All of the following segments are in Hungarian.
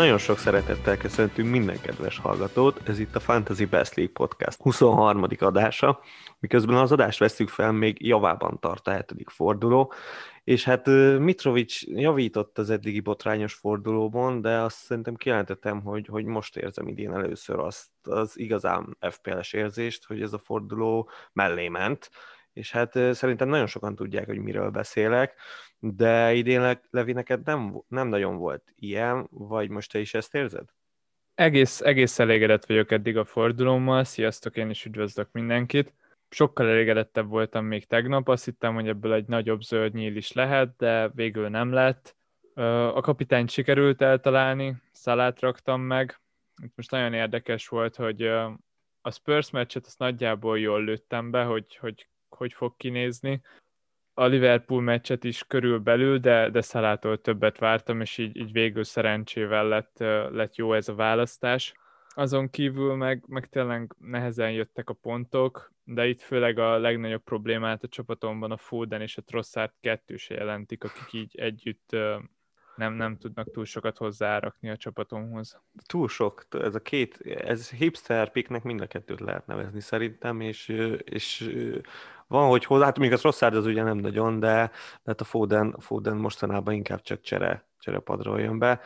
Nagyon sok szeretettel köszöntünk minden kedves hallgatót, ez itt a Fantasy Best League Podcast 23. adása, miközben az adást veszük fel, még javában tart a hetedik forduló, és hát Mitrovic javított az eddigi botrányos fordulóban, de azt szerintem kijelentettem, hogy, hogy most érzem idén először azt az igazán FPL-es érzést, hogy ez a forduló mellé ment, és hát szerintem nagyon sokan tudják, hogy miről beszélek, de idén Levi neked nem, nem nagyon volt ilyen, vagy most te is ezt érzed? Egész, egész elégedett vagyok eddig a fordulómmal, sziasztok, én is üdvözlök mindenkit. Sokkal elégedettebb voltam még tegnap, azt hittem, hogy ebből egy nagyobb zöld nyíl is lehet, de végül nem lett. A kapitányt sikerült eltalálni, szalát raktam meg. Most nagyon érdekes volt, hogy a Spurs meccset azt nagyjából jól lőttem be, hogy, hogy hogy fog kinézni. A Liverpool meccset is körülbelül, de, de Szalától többet vártam, és így, így végül szerencsével lett, lett jó ez a választás. Azon kívül meg, meg tényleg nehezen jöttek a pontok, de itt főleg a legnagyobb problémát a csapatomban a Foden és a Trossard kettőse jelentik, akik így együtt nem, nem tudnak túl sokat hozzárakni a csapatomhoz. Túl sok, ez a két, ez hipster picknek mind a kettőt lehet nevezni szerintem, és, és van, hogy hozzá, hát még az Rosszárd az ugye nem nagyon, de, de hát a Foden, Foden mostanában inkább csak csere, cserepadról jön be.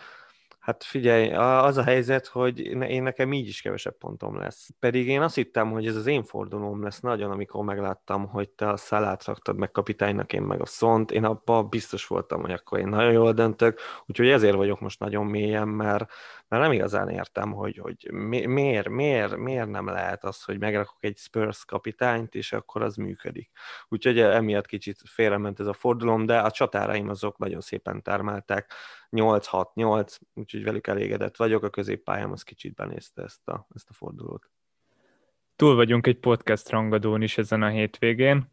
Hát figyelj, az a helyzet, hogy én nekem így is kevesebb pontom lesz. Pedig én azt hittem, hogy ez az én fordulóm lesz nagyon, amikor megláttam, hogy te a szalát raktad meg kapitánynak, én meg a szont. Én abban biztos voltam, hogy akkor én nagyon jól döntök, úgyhogy ezért vagyok most nagyon mélyen, mert, mert nem igazán értem, hogy, hogy mi, miért, miért, miért nem lehet az, hogy megrakok egy Spurs kapitányt, és akkor az működik. Úgyhogy emiatt kicsit félrement ez a fordulom, de a csatáraim azok nagyon szépen termeltek, 8-6-8, úgyhogy velük elégedett vagyok, a középpályám az kicsit benézte ezt a, ezt a fordulót. Túl vagyunk egy podcast rangadón is ezen a hétvégén.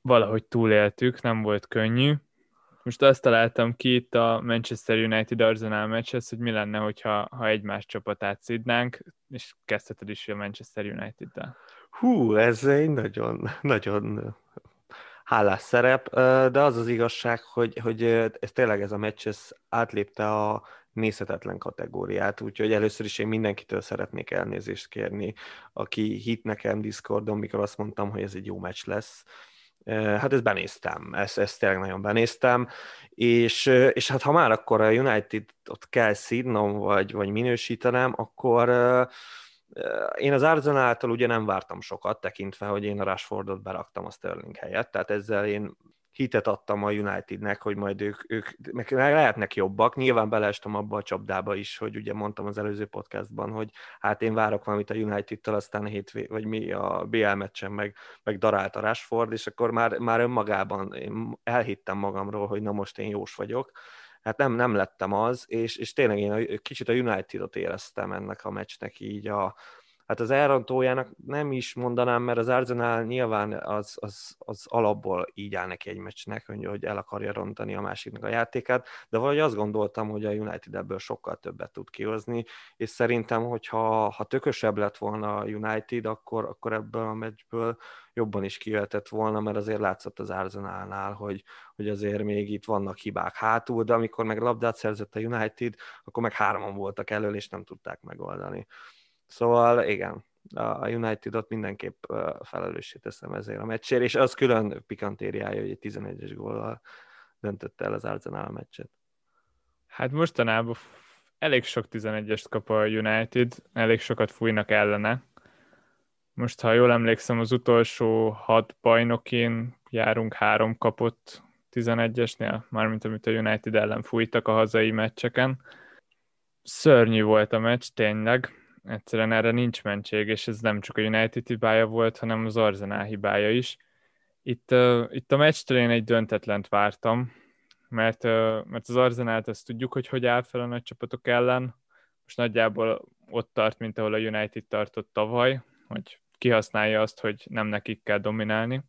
Valahogy túléltük, nem volt könnyű. Most azt találtam ki itt a Manchester United Arsenal meccshez, hogy mi lenne, hogyha, ha egymás csapatát szidnánk, és kezdheted is a Manchester United-del. Hú, ez egy nagyon, nagyon hálás szerep, de az az igazság, hogy, hogy ez tényleg ez a meccs ez átlépte a nézhetetlen kategóriát, úgyhogy először is én mindenkitől szeretnék elnézést kérni, aki hit nekem Discordon, mikor azt mondtam, hogy ez egy jó meccs lesz. Hát ezt benéztem, ezt, ezt tényleg nagyon benéztem, és, és hát ha már akkor a United ott kell szídnom, vagy, vagy minősítenem, akkor én az Arsenal-tól ugye nem vártam sokat, tekintve, hogy én a Rashfordot beraktam a Sterling helyett, tehát ezzel én hitet adtam a Unitednek, hogy majd ők, ők meg lehetnek jobbak. Nyilván beleestem abba a csapdába is, hogy ugye mondtam az előző podcastban, hogy hát én várok valamit a United-től, aztán a hétvé, vagy mi a BL meccsen meg, meg darált a Rashford, és akkor már, már önmagában én elhittem magamról, hogy na most én jós vagyok hát nem, nem lettem az, és, és tényleg én a, kicsit a United-ot éreztem ennek a meccsnek így a, hát az elrontójának nem is mondanám, mert az Arsenal nyilván az, az, az alapból így áll neki egy meccsnek, hogy el akarja rontani a másiknak a játékát, de valahogy azt gondoltam, hogy a United ebből sokkal többet tud kihozni, és szerintem, hogyha ha tökösebb lett volna a United, akkor, akkor ebből a meccsből jobban is kijöhetett volna, mert azért látszott az Arsenalnál, hogy, hogy azért még itt vannak hibák hátul, de amikor meg labdát szerzett a United, akkor meg hárman voltak elől, és nem tudták megoldani. Szóval igen, a United-ot mindenképp felelőssé teszem ezért a meccsért, és az külön pikantériája, hogy egy 11-es góllal döntötte el az Arsenal a meccset. Hát mostanában elég sok 11-est kap a United, elég sokat fújnak ellene. Most, ha jól emlékszem, az utolsó hat bajnokin járunk három kapott 11-esnél, mármint amit a United ellen fújtak a hazai meccseken. Szörnyű volt a meccs, tényleg Egyszerűen erre nincs mentség, és ez nem csak a United hibája volt, hanem az Arsenal hibája is. Itt, uh, itt a meccstől én egy döntetlent vártam, mert, uh, mert az Arsenal-t azt tudjuk, hogy hogy áll fel a nagy csapatok ellen. Most nagyjából ott tart, mint ahol a United tartott tavaly, hogy kihasználja azt, hogy nem nekik kell dominálni.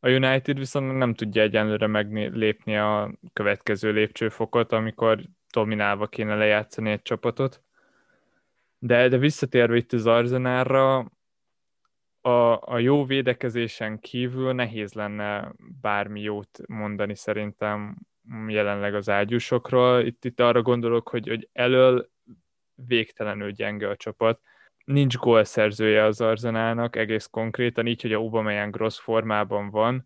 A United viszont nem tudja egyenlőre meglépni a következő lépcsőfokot, amikor dominálva kéne lejátszani egy csapatot. De, de visszatérve itt az Arzenárra, a, a jó védekezésen kívül nehéz lenne bármi jót mondani szerintem jelenleg az ágyúsokról. Itt, itt arra gondolok, hogy, hogy elől végtelenül gyenge a csapat. Nincs gólszerzője az Arzenálnak egész konkrétan, így, hogy a Aubameyang rossz formában van,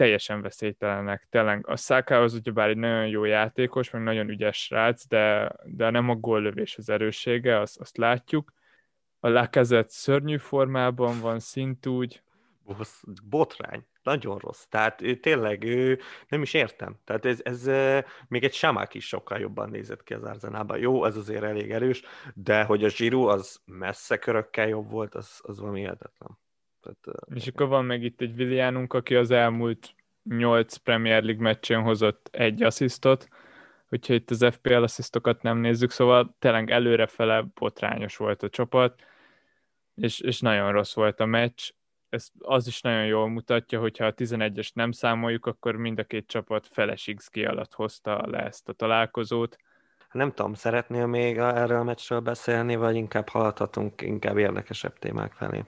teljesen veszélytelenek. Tényleg a Saka az ugyebár egy nagyon jó játékos, meg nagyon ügyes srác, de, de nem a góllövés az erőssége, azt, azt látjuk. A Lacazette szörnyű formában van szintúgy. Botrány nagyon rossz. Tehát ő, tényleg ő, nem is értem. Tehát ez, ez még egy samák is sokkal jobban nézett ki az Arzenában. Jó, ez azért elég erős, de hogy a Zsirú az messze körökkel jobb volt, az, az valami hihetetlen. Tehát, és akkor van meg itt egy Willianunk, aki az elmúlt nyolc Premier League meccsen hozott egy asszisztot, hogyha itt az FPL asszisztokat nem nézzük, szóval tényleg előrefele botrányos volt a csapat, és, és nagyon rossz volt a meccs ez az is nagyon jól mutatja, hogyha a 11-est nem számoljuk, akkor mind a két csapat feles XG alatt hozta le ezt a találkozót. Nem tudom, szeretnél még erről a meccsről beszélni, vagy inkább haladhatunk inkább érdekesebb témák felé?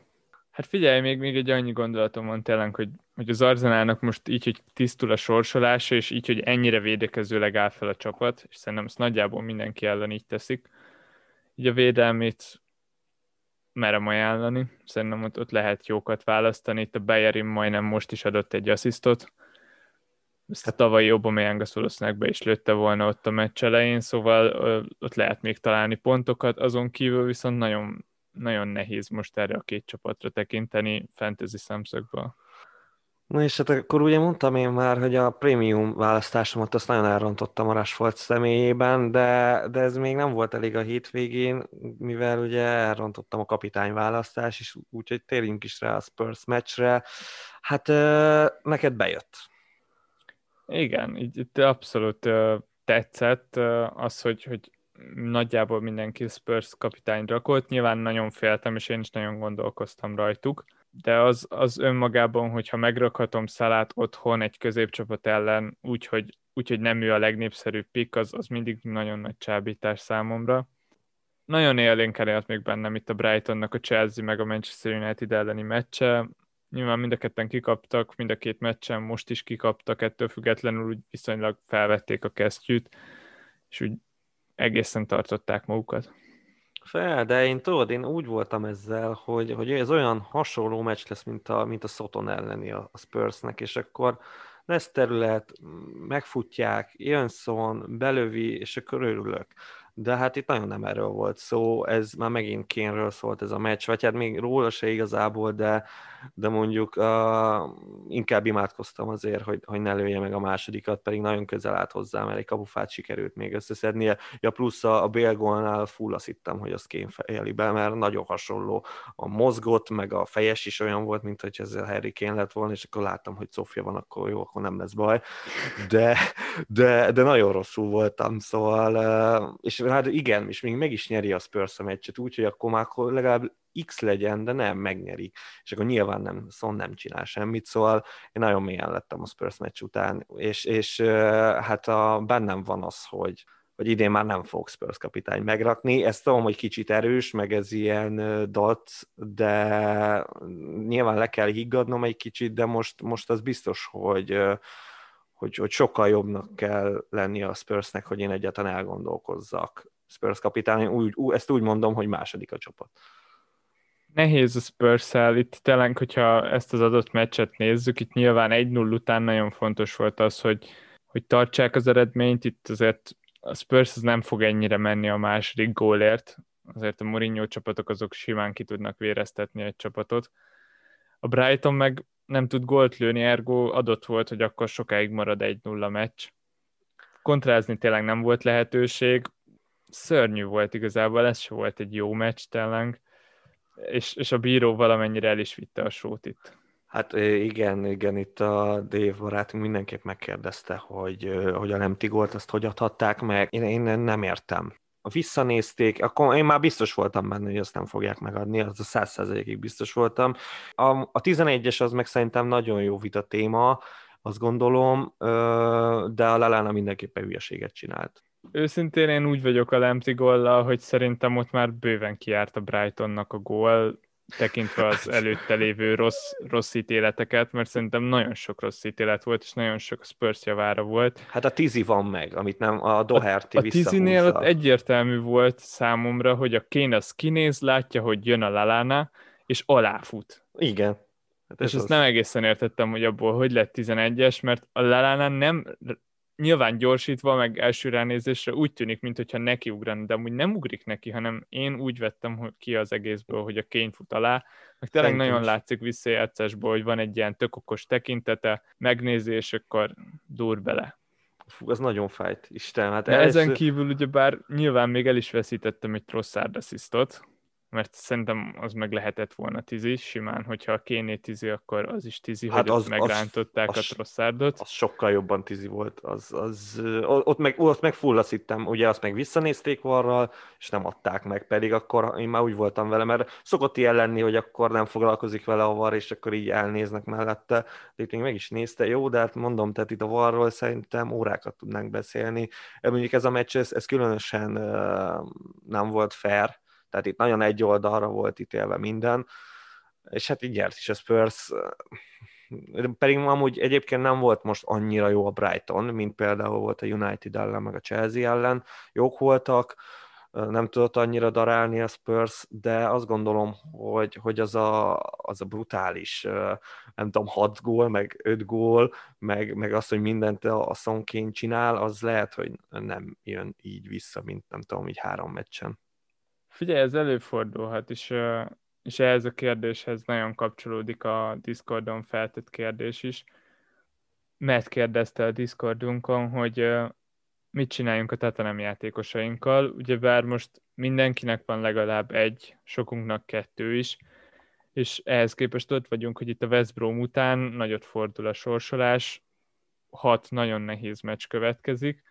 Hát figyelj, még, még egy annyi gondolatom van tényleg, hogy, hogy az Arzenának most így, hogy tisztul a sorsolása, és így, hogy ennyire védekezőleg áll fel a csapat, és szerintem ezt nagyjából mindenki ellen így teszik, így a védelmét merem ajánlani. Szerintem ott, ott lehet jókat választani. Itt a Bayerin majdnem most is adott egy asszisztot. Ezt a tavalyi Aubameyang azt valószínűleg be is lőtte volna ott a meccs elején, szóval ott lehet még találni pontokat, azon kívül viszont nagyon, nagyon nehéz most erre a két csapatra tekinteni fantasy szemszögből. Na és hát akkor ugye mondtam én már, hogy a prémium választásomat azt nagyon elrontottam a Rashford személyében, de, de ez még nem volt elég a hétvégén, mivel ugye elrontottam a kapitány választás, és úgyhogy térjünk is rá a Spurs meccsre. Hát neked bejött. Igen, így, itt abszolút tetszett az, hogy, hogy nagyjából mindenki Spurs kapitány rakott. Nyilván nagyon féltem, és én is nagyon gondolkoztam rajtuk de az, az önmagában, hogyha megrakhatom Szalát otthon egy középcsapat ellen, úgyhogy úgy, hogy nem ő a legnépszerűbb pick, az, az mindig nagyon nagy csábítás számomra. Nagyon élénken élt még bennem itt a Brightonnak a Chelsea meg a Manchester United elleni meccse. Nyilván mind a ketten kikaptak, mind a két meccsen most is kikaptak, ettől függetlenül úgy viszonylag felvették a kesztyűt, és úgy egészen tartották magukat. Fel, de én tudod, én úgy voltam ezzel, hogy, hogy ez olyan hasonló meccs lesz, mint a, mint a Soton elleni a, a Spursnek, és akkor lesz terület, megfutják, jön szon, belövi, és akkor örülök de hát itt nagyon nem erről volt szó, ez már megint kénről szólt ez a meccs, vagy hát még róla se igazából, de, de mondjuk uh, inkább imádkoztam azért, hogy, hogy ne lője meg a másodikat, pedig nagyon közel állt hozzá, mert egy kapufát sikerült még összeszednie. Ja, plusz a, a bélgolnál full azt hittem, hogy az kén fejeli be, mert nagyon hasonló a mozgott, meg a fejes is olyan volt, mint hogy ez a Harry Kane lett volna, és akkor láttam, hogy Sofia van, akkor jó, akkor nem lesz baj. De, de, de nagyon rosszul voltam, szóval, uh, és hát igen, és még meg is nyeri a Spurs a meccset, úgyhogy akkor már legalább X legyen, de nem, megnyeri. És akkor nyilván nem, Son nem csinál semmit, szóval én nagyon mélyen lettem a Spurs meccs után, és, és hát a, bennem van az, hogy, hogy idén már nem fog Spurs kapitány megrakni. Ezt tudom, hogy kicsit erős, meg ez ilyen dot, de nyilván le kell higgadnom egy kicsit, de most, most az biztos, hogy hogy, hogy sokkal jobbnak kell lenni a Spursnek, hogy én egyáltalán elgondolkozzak Spurs kapitány. Úgy, ú, ezt úgy mondom, hogy második a csapat. Nehéz a spurs -el. Itt talán, hogyha ezt az adott meccset nézzük, itt nyilván 1-0 után nagyon fontos volt az, hogy, hogy tartsák az eredményt. Itt azért a Spurs az nem fog ennyire menni a második gólért. Azért a Mourinho csapatok azok simán ki tudnak véreztetni egy csapatot. A Brighton meg nem tud gólt lőni, ergo adott volt, hogy akkor sokáig marad egy nulla meccs. Kontrázni tényleg nem volt lehetőség, szörnyű volt igazából, ez se volt egy jó meccs tényleg, és, és a bíró valamennyire el is vitte a sót itt. Hát igen, igen, itt a Dave barátunk mindenképp megkérdezte, hogy, hogy a nem tigolt, azt hogy adhatták meg. Én, én nem értem visszanézték, akkor én már biztos voltam benne, hogy azt nem fogják megadni, az a száz százalékig biztos voltam. A, a 11-es az meg szerintem nagyon jó vita téma, azt gondolom, de a Lalana mindenképpen hülyeséget csinált. Őszintén én úgy vagyok a Lemti hogy szerintem ott már bőven kiárt a Brightonnak a gól. Tekintve az előtte lévő rossz, rossz ítéleteket, mert szerintem nagyon sok rossz ítélet volt, és nagyon sok Spurs javára volt. Hát a tizi van meg, amit nem a Doherty A, a tizinél ott egyértelmű volt számomra, hogy a Kane az kinéz, látja, hogy jön a Lalana, és aláfut. Igen. Hát és ezt az... nem egészen értettem, hogy abból hogy lett 11-es, mert a Lalana nem nyilván gyorsítva, meg első ránézésre úgy tűnik, mintha neki ugran, de amúgy nem ugrik neki, hanem én úgy vettem ki az egészből, hogy a kény fut alá, meg tényleg Szerintem nagyon is. látszik visszajátszásból, hogy van egy ilyen tök okos tekintete, megnézi, és akkor dur bele. Fú, az nagyon fájt, Isten. Hát ez... ezen kívül ugye bár nyilván még el is veszítettem egy Trossard asszisztot, mert szerintem az meg lehetett volna tizi, simán, hogyha a kéné tizi, akkor az is tizi, hát hogy az, megrántották az, a trosszárdot. Az sokkal jobban tizi volt, az, az, ott meg, ott meg fullaszítem, ugye azt meg visszanézték varral, és nem adták meg, pedig akkor én már úgy voltam vele, mert szokott ilyen lenni, hogy akkor nem foglalkozik vele a var, és akkor így elnéznek mellette, de itt még meg is nézte, jó, de hát mondom, tehát itt a varról szerintem órákat tudnánk beszélni. Mondjuk ez a meccs, ez, ez különösen nem volt fair, tehát itt nagyon egy oldalra volt ítélve minden, és hát így gyert is a Spurs, pedig amúgy egyébként nem volt most annyira jó a Brighton, mint például volt a United ellen, meg a Chelsea ellen. Jók voltak, nem tudott annyira darálni a Spurs, de azt gondolom, hogy, hogy az, a, az a brutális, nem tudom, 6 gól, meg 5 gól, meg, meg az, hogy mindent a szonként csinál, az lehet, hogy nem jön így vissza, mint nem tudom, így három meccsen. Figyelj, ez előfordulhat, és, és ehhez a kérdéshez nagyon kapcsolódik a Discordon feltett kérdés is. Mert kérdezte a Discordunkon, hogy mit csináljunk a Tatanem játékosainkkal. Ugyebár most mindenkinek van legalább egy, sokunknak kettő is, és ehhez képest ott vagyunk, hogy itt a West Brom után nagyot fordul a sorsolás, hat nagyon nehéz meccs következik,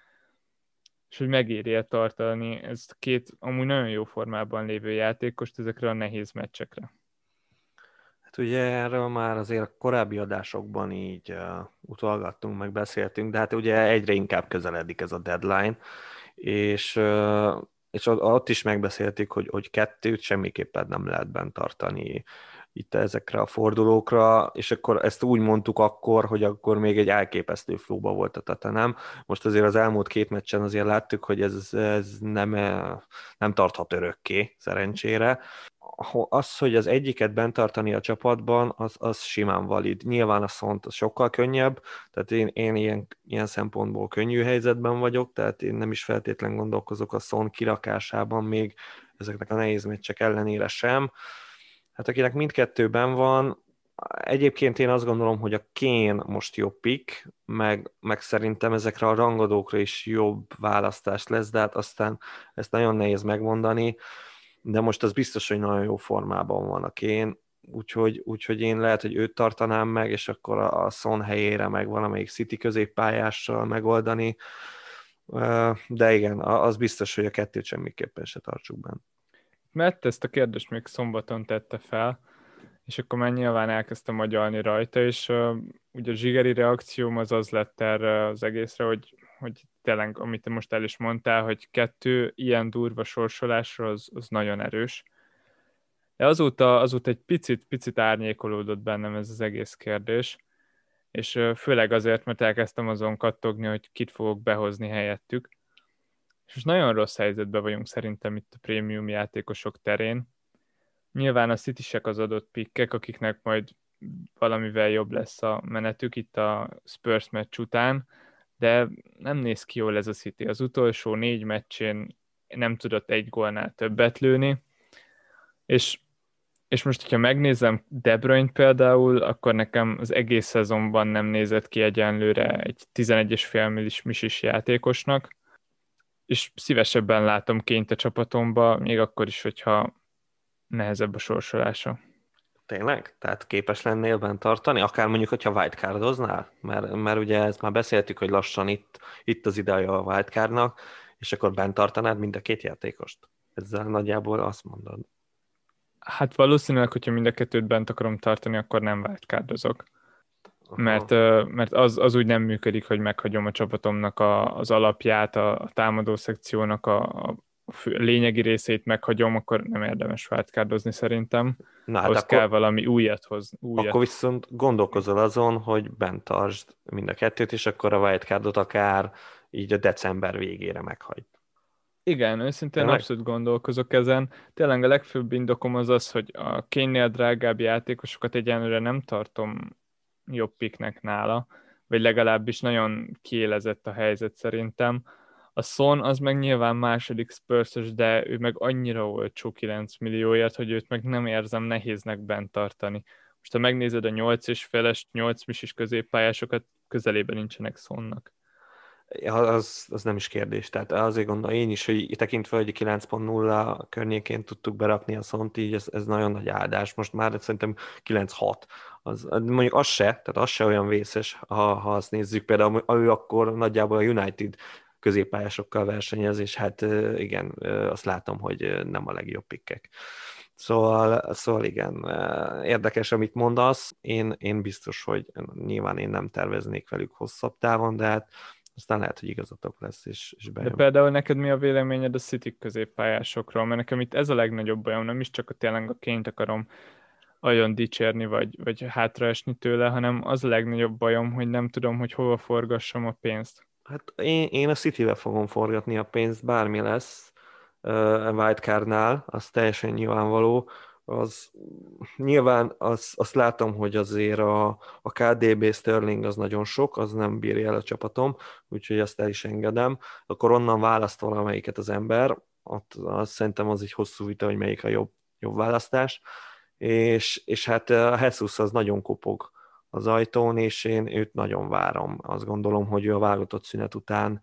és hogy megéri tartani ezt két amúgy nagyon jó formában lévő játékost ezekre a nehéz meccsekre. Hát ugye erről már azért a korábbi adásokban így uh, utalgattunk, meg beszéltünk, de hát ugye egyre inkább közeledik ez a deadline, és, uh, és ott is megbeszéltük, hogy, hogy kettőt semmiképpen nem lehet bent tartani itt ezekre a fordulókra, és akkor ezt úgy mondtuk akkor, hogy akkor még egy elképesztő flóba volt a Tatanem. Most azért az elmúlt két meccsen azért láttuk, hogy ez, ez nem, nem tarthat örökké, szerencsére. Az, hogy az egyiket bent tartani a csapatban, az, az simán valid. Nyilván a szont az sokkal könnyebb, tehát én, én ilyen, ilyen szempontból könnyű helyzetben vagyok, tehát én nem is feltétlen gondolkozok a szont kirakásában még ezeknek a nehéz meccsek ellenére sem Hát akinek mindkettőben van, egyébként én azt gondolom, hogy a Kén most jobb pick, meg, meg szerintem ezekre a rangadókra is jobb választás lesz, de hát aztán ezt nagyon nehéz megmondani, de most az biztos, hogy nagyon jó formában van a Kén, úgyhogy, úgyhogy én lehet, hogy őt tartanám meg, és akkor a, a Son helyére meg valamelyik City középpályással megoldani, de igen, az biztos, hogy a kettőt semmiképpen se tartsuk benne. Mert ezt a kérdést még szombaton tette fel, és akkor már nyilván elkezdtem magyalni rajta, és uh, ugye a zsigeri reakcióm az az lett erre az egészre, hogy, hogy tényleg, amit te most el is mondtál, hogy kettő ilyen durva sorsolásra az, az nagyon erős. De azóta, azóta egy picit, picit árnyékolódott bennem ez az egész kérdés, és főleg azért, mert elkezdtem azon kattogni, hogy kit fogok behozni helyettük, és nagyon rossz helyzetben vagyunk szerintem itt a prémium játékosok terén. Nyilván a city az adott pikkek, akiknek majd valamivel jobb lesz a menetük itt a Spurs meccs után, de nem néz ki jól ez a City. Az utolsó négy meccsén nem tudott egy gólnál többet lőni, és, és most, hogyha megnézem De Bruyne például, akkor nekem az egész szezonban nem nézett ki egyenlőre egy 11,5 millis misis játékosnak, és szívesebben látom ként a csapatomba, még akkor is, hogyha nehezebb a sorsolása. Tényleg? Tehát képes lennél bent tartani? Akár mondjuk, hogyha wildcardoznál? Mert, mert ugye ezt már beszéltük, hogy lassan itt, itt az ideje a wildcardnak, és akkor bent tartanád mind a két játékost? Ezzel nagyjából azt mondod. Hát valószínűleg, hogyha mind a kettőt bent akarom tartani, akkor nem wildcardozok mert, mert az, az úgy nem működik, hogy meghagyom a csapatomnak a, az alapját, a, a támadó szekciónak a, a lényegi részét meghagyom, akkor nem érdemes wildcardozni szerintem. Na, hát Ahhoz akkor, kell valami újat hoz. Újat. Akkor viszont gondolkozol azon, hogy bent tartsd mind a kettőt, és akkor a wildcardot akár így a december végére meghagy. Igen, őszintén Tényleg? abszolút gondolkozok ezen. Tényleg a legfőbb indokom az az, hogy a kénynél drágább játékosokat egyenlőre nem tartom jobb piknek nála, vagy legalábbis nagyon kiélezett a helyzet szerintem. A Son az meg nyilván második spurs de ő meg annyira olcsó 9 millióért, hogy őt meg nem érzem nehéznek bent tartani. Most ha megnézed a 8 és feles, 8 misis középpályásokat, közelében nincsenek Sonnak. Az, az nem is kérdés. Tehát azért gondolom én is, hogy tekintve, hogy 9.0 környékén tudtuk berakni a szont, így ez, ez nagyon nagy áldás. Most már szerintem 9.6. Az, mondjuk az se, tehát az se olyan vészes, ha, ha azt nézzük. Például ő akkor nagyjából a United középpályásokkal versenyez, és hát igen, azt látom, hogy nem a legjobb pikkek. Szóval, szóval igen, érdekes, amit mondasz. Én, én biztos, hogy nyilván én nem terveznék velük hosszabb távon, de hát aztán lehet, hogy igazatok lesz, és, és bejön. De például neked mi a véleményed a City középpályásokról? Mert nekem itt ez a legnagyobb bajom, nem is csak a tényleg a ként akarom olyan dicsérni, vagy, vagy hátraesni tőle, hanem az a legnagyobb bajom, hogy nem tudom, hogy hova forgassam a pénzt. Hát én, én a City-be fogom forgatni a pénzt, bármi lesz a Wildcard-nál, az teljesen nyilvánvaló. Az, nyilván az, azt látom, hogy azért a, a KDB Sterling az nagyon sok, az nem bírja el a csapatom, úgyhogy azt el is engedem. Akkor onnan választ valamelyiket az ember, ott, azt szerintem az egy hosszú vita, hogy melyik a jobb, jobb választás. És, és hát a Jesus az nagyon kopog az ajtón, és én őt nagyon várom. Azt gondolom, hogy ő a válogatott szünet után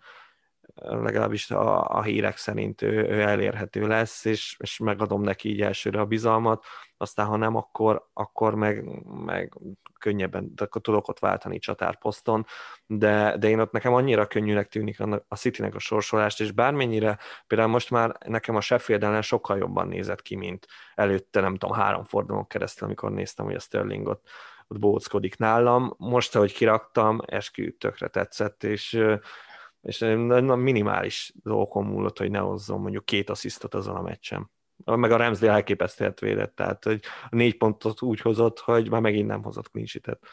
legalábbis a, a hírek szerint ő, ő elérhető lesz, és, és megadom neki így elsőre a bizalmat, aztán ha nem, akkor, akkor meg, meg könnyebben akkor tudok ott váltani csatárposzton, de, de én ott nekem annyira könnyűnek tűnik a, a Citynek a sorsolást, és bármennyire, például most már nekem a Sheffield ellen sokkal jobban nézett ki, mint előtte, nem tudom, három fordulón keresztül, amikor néztem, hogy a Sterlingot ott bóckodik nálam. Most, ahogy kiraktam, eskü tökre tetszett, és és minimális dolgokon múlott, hogy ne hozzon mondjuk két asszisztot azon a meccsen. Meg a Ramsdale elképesztően védett, tehát hogy a négy pontot úgy hozott, hogy már megint nem hozott clean sheet-et.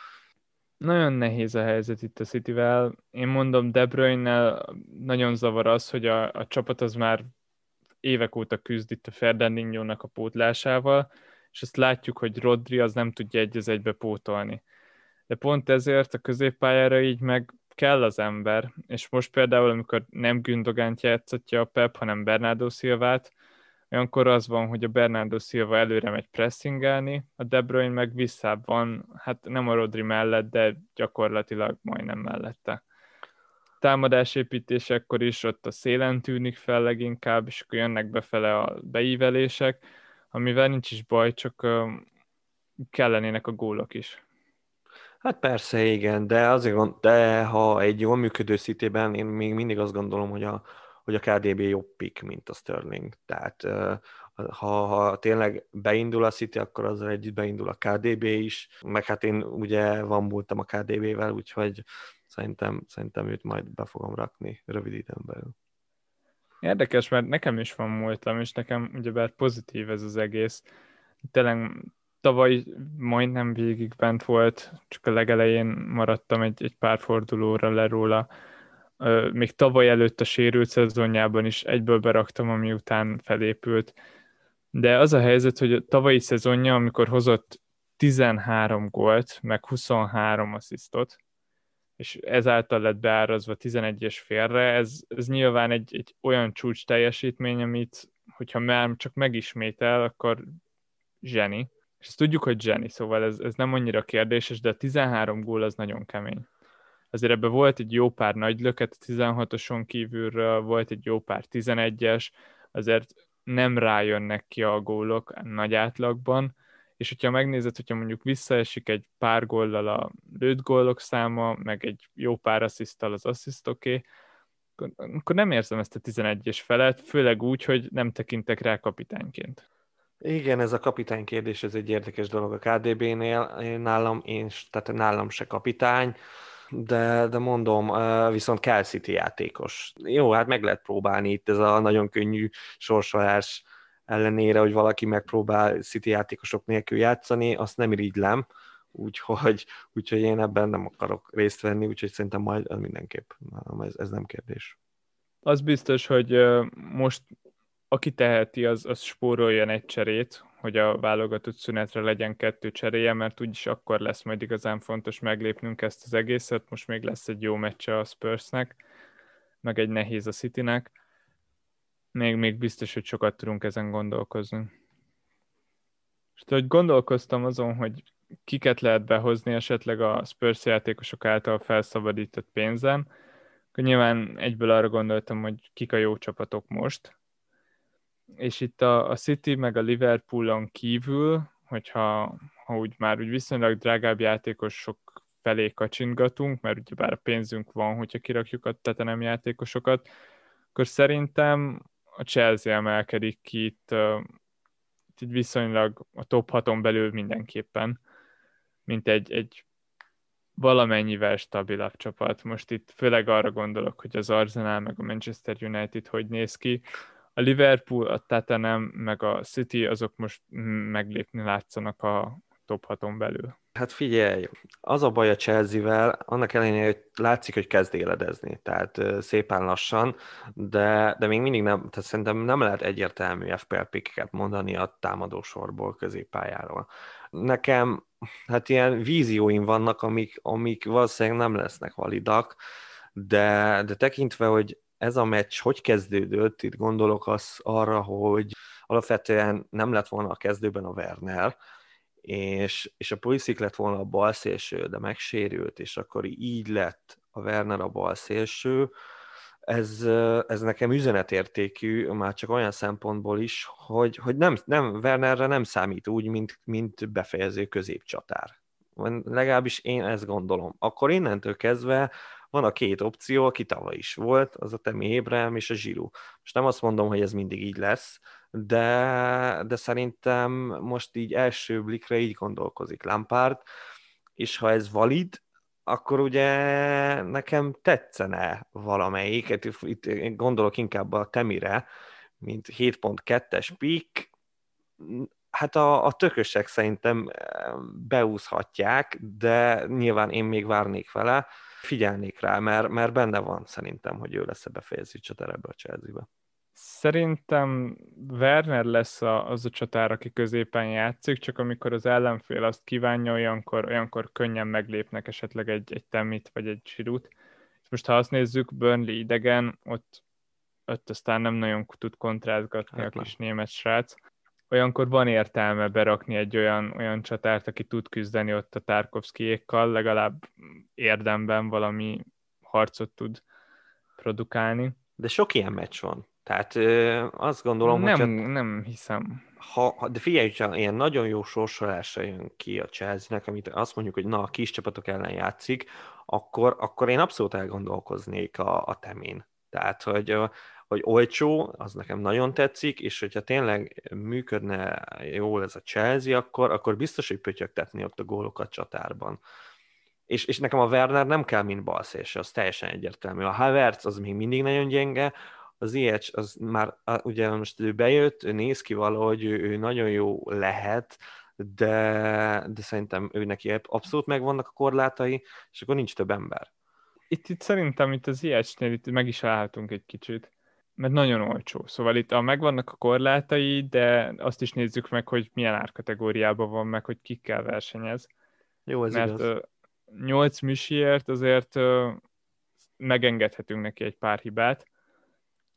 Nagyon nehéz a helyzet itt a Cityvel. Én mondom, De bruyne nagyon zavar az, hogy a, a csapat az már évek óta küzd itt a Ferdinandinho-nak a pótlásával, és azt látjuk, hogy Rodri az nem tudja egy az egybe pótolni. De pont ezért a középpályára így meg kell az ember, és most például, amikor nem Gündogánt játszatja a Pep, hanem Bernardo Silvát, olyankor az van, hogy a Bernardo Silva előre megy pressingelni, a De Bruyne meg visszább van, hát nem a Rodri mellett, de gyakorlatilag majdnem mellette. Támadásépítésekkor is ott a szélen tűnik fel leginkább, és akkor jönnek befele a beívelések, amivel nincs is baj, csak kellenének a gólok is. Hát persze, igen, de azért de ha egy jól működő szitében, én még mindig azt gondolom, hogy a, hogy a KDB jobb pick, mint a Sterling. Tehát ha, ha tényleg beindul a City, akkor azzal együtt beindul a KDB is, meg hát én ugye van múltam a KDB-vel, úgyhogy szerintem, szerintem őt majd be fogom rakni rövid időn belül. Érdekes, mert nekem is van múltam, és nekem ugyebár pozitív ez az egész. Tényleg tavaly majdnem végig bent volt, csak a legelején maradtam egy, egy pár fordulóra le róla. Még tavaly előtt a sérült szezonjában is egyből beraktam, ami után felépült. De az a helyzet, hogy a tavalyi szezonja, amikor hozott 13 gólt, meg 23 asszisztot, és ezáltal lett beárazva 11-es félre, ez, ez nyilván egy, egy olyan csúcs teljesítmény, amit hogyha már csak megismétel, akkor zseni. És ezt tudjuk, hogy Jenny, szóval ez, ez nem annyira kérdéses, de a 13 gól az nagyon kemény. Azért ebben volt egy jó pár nagy löket, a 16-oson kívülről volt egy jó pár 11-es, azért nem rájönnek ki a gólok nagy átlagban, és hogyha megnézed, hogyha mondjuk visszaesik egy pár góllal a lőtt gólok száma, meg egy jó pár asszisztal az asszisztoké, akkor nem érzem ezt a 11-es felet, főleg úgy, hogy nem tekintek rá kapitányként. Igen, ez a kapitány kérdés, ez egy érdekes dolog a KDB-nél. Nálam, én, tehát nálam se kapitány. de, de mondom, viszont kell City játékos. Jó, hát meg lehet próbálni itt ez a nagyon könnyű sorsolás ellenére, hogy valaki megpróbál City játékosok nélkül játszani, azt nem irigylem, úgyhogy, úgyhogy én ebben nem akarok részt venni, úgyhogy szerintem majd mindenképp, ez, ez nem kérdés. Az biztos, hogy most aki teheti, az, az spóroljon egy cserét, hogy a válogatott szünetre legyen kettő cseréje, mert úgyis akkor lesz majd igazán fontos meglépnünk ezt az egészet. Most még lesz egy jó meccse a Spursnek, meg egy nehéz a Citynek. Még, még biztos, hogy sokat tudunk ezen gondolkozni. És hogy gondolkoztam azon, hogy kiket lehet behozni esetleg a Spurs játékosok által felszabadított pénzen, akkor nyilván egyből arra gondoltam, hogy kik a jó csapatok most, és itt a, a City meg a Liverpoolon kívül, hogyha ha úgy már úgy viszonylag drágább játékosok felé kacsingatunk, mert ugye bár a pénzünk van, hogyha kirakjuk a tetenem játékosokat, akkor szerintem a Chelsea emelkedik ki itt, uh, itt viszonylag a top 6-on belül mindenképpen, mint egy, egy valamennyivel stabilabb csapat. Most itt főleg arra gondolok, hogy az Arsenal meg a Manchester United hogy néz ki, a Liverpool, a Tottenham, meg a City, azok most meglépni látszanak a top 6-on belül. Hát figyelj, az a baj a Chelsea-vel, annak ellenére, hogy látszik, hogy kezd éledezni, tehát szépen lassan, de, de még mindig nem, tehát szerintem nem lehet egyértelmű FPL pickeket mondani a támadósorból, középpályáról. Nekem hát ilyen vízióim vannak, amik, amik valószínűleg nem lesznek validak, de, de tekintve, hogy ez a meccs hogy kezdődött, itt gondolok az arra, hogy alapvetően nem lett volna a kezdőben a Werner, és, és a Pulisic lett volna a balszélső, de megsérült, és akkor így lett a Werner a balszélső, ez, ez nekem üzenetértékű, már csak olyan szempontból is, hogy, hogy nem, nem, Wernerre nem számít úgy, mint, mint befejező középcsatár. Legalábbis én ezt gondolom. Akkor innentől kezdve van a két opció, aki tavaly is volt, az a Temi Ébrem és a Zsiru. Most nem azt mondom, hogy ez mindig így lesz, de, de szerintem most így első blikre így gondolkozik Lampard, és ha ez valid, akkor ugye nekem tetszene valamelyik, itt gondolok inkább a Temire, mint 7.2-es pik, hát a, a tökösek szerintem eh, beúszhatják, de nyilván én még várnék vele, figyelnék rá, mert, mert benne van szerintem, hogy ő lesz a befejező csatár ebbe a chelsea Szerintem Werner lesz a, az a csatár, aki középen játszik, csak amikor az ellenfél azt kívánja, olyankor, olyankor könnyen meglépnek esetleg egy, egy Temit vagy egy Sirut. Most ha azt nézzük, Burnley idegen, ott, ott aztán nem nagyon tud kontrázgatni hát a kis német srác olyankor van értelme berakni egy olyan, olyan csatárt, aki tud küzdeni ott a Tarkovszkijékkal, legalább érdemben valami harcot tud produkálni. De sok ilyen meccs van. Tehát ö, azt gondolom, nem, hogy... Nem, nem hiszem. Ha, ha, de figyelj, hogyha ilyen nagyon jó sorsolásra jön ki a Chelsea-nek, amit azt mondjuk, hogy na, a kis csapatok ellen játszik, akkor, akkor én abszolút elgondolkoznék a, a temén. Tehát, hogy hogy olcsó, az nekem nagyon tetszik, és hogyha tényleg működne jól ez a Chelsea, akkor, akkor biztos, hogy pötyögtetni ott a gólokat csatárban. És, és nekem a Werner nem kell, mint balszés, az teljesen egyértelmű. A Havertz az még mindig nagyon gyenge, az Ziyech, az már ugye most ő bejött, ő néz ki valahogy, ő, ő nagyon jó lehet, de, de szerintem ő neki abszolút megvannak a korlátai, és akkor nincs több ember. Itt, itt szerintem itt az Ziyechnél itt meg is állhatunk egy kicsit mert nagyon olcsó. Szóval itt a, megvannak a korlátai, de azt is nézzük meg, hogy milyen árkategóriában van, meg hogy kikkel versenyez. Jó, ez mert igaz. 8 misiért azért megengedhetünk neki egy pár hibát.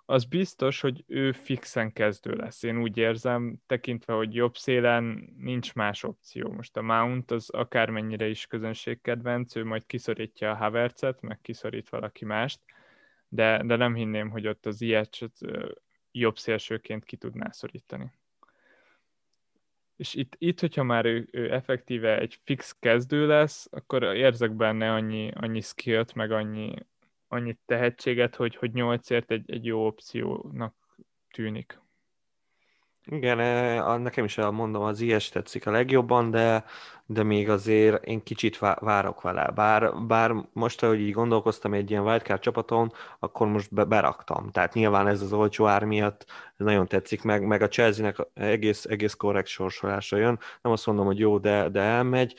Az biztos, hogy ő fixen kezdő lesz. Én úgy érzem, tekintve, hogy jobb szélen nincs más opció. Most a Mount az akármennyire is közönségkedvenc, ő majd kiszorítja a Havertzet, meg kiszorít valaki mást de, de nem hinném, hogy ott az ilyet jobb szélsőként ki tudná szorítani. És itt, itt hogyha már ő, ő effektíve egy fix kezdő lesz, akkor érzek benne annyi, annyi skillt, meg annyi, annyi tehetséget, hogy, hogy nyolcért egy, egy jó opciónak tűnik. Igen, eh, nekem is elmondom, az ilyes tetszik a legjobban, de, de még azért én kicsit várok vele. Bár, bár most, ahogy így gondolkoztam egy ilyen wildcard csapaton, akkor most be, beraktam. Tehát nyilván ez az olcsó ár miatt ez nagyon tetszik, meg, meg a Chelsea-nek egész, egész korrekt sorsolása jön. Nem azt mondom, hogy jó, de, de elmegy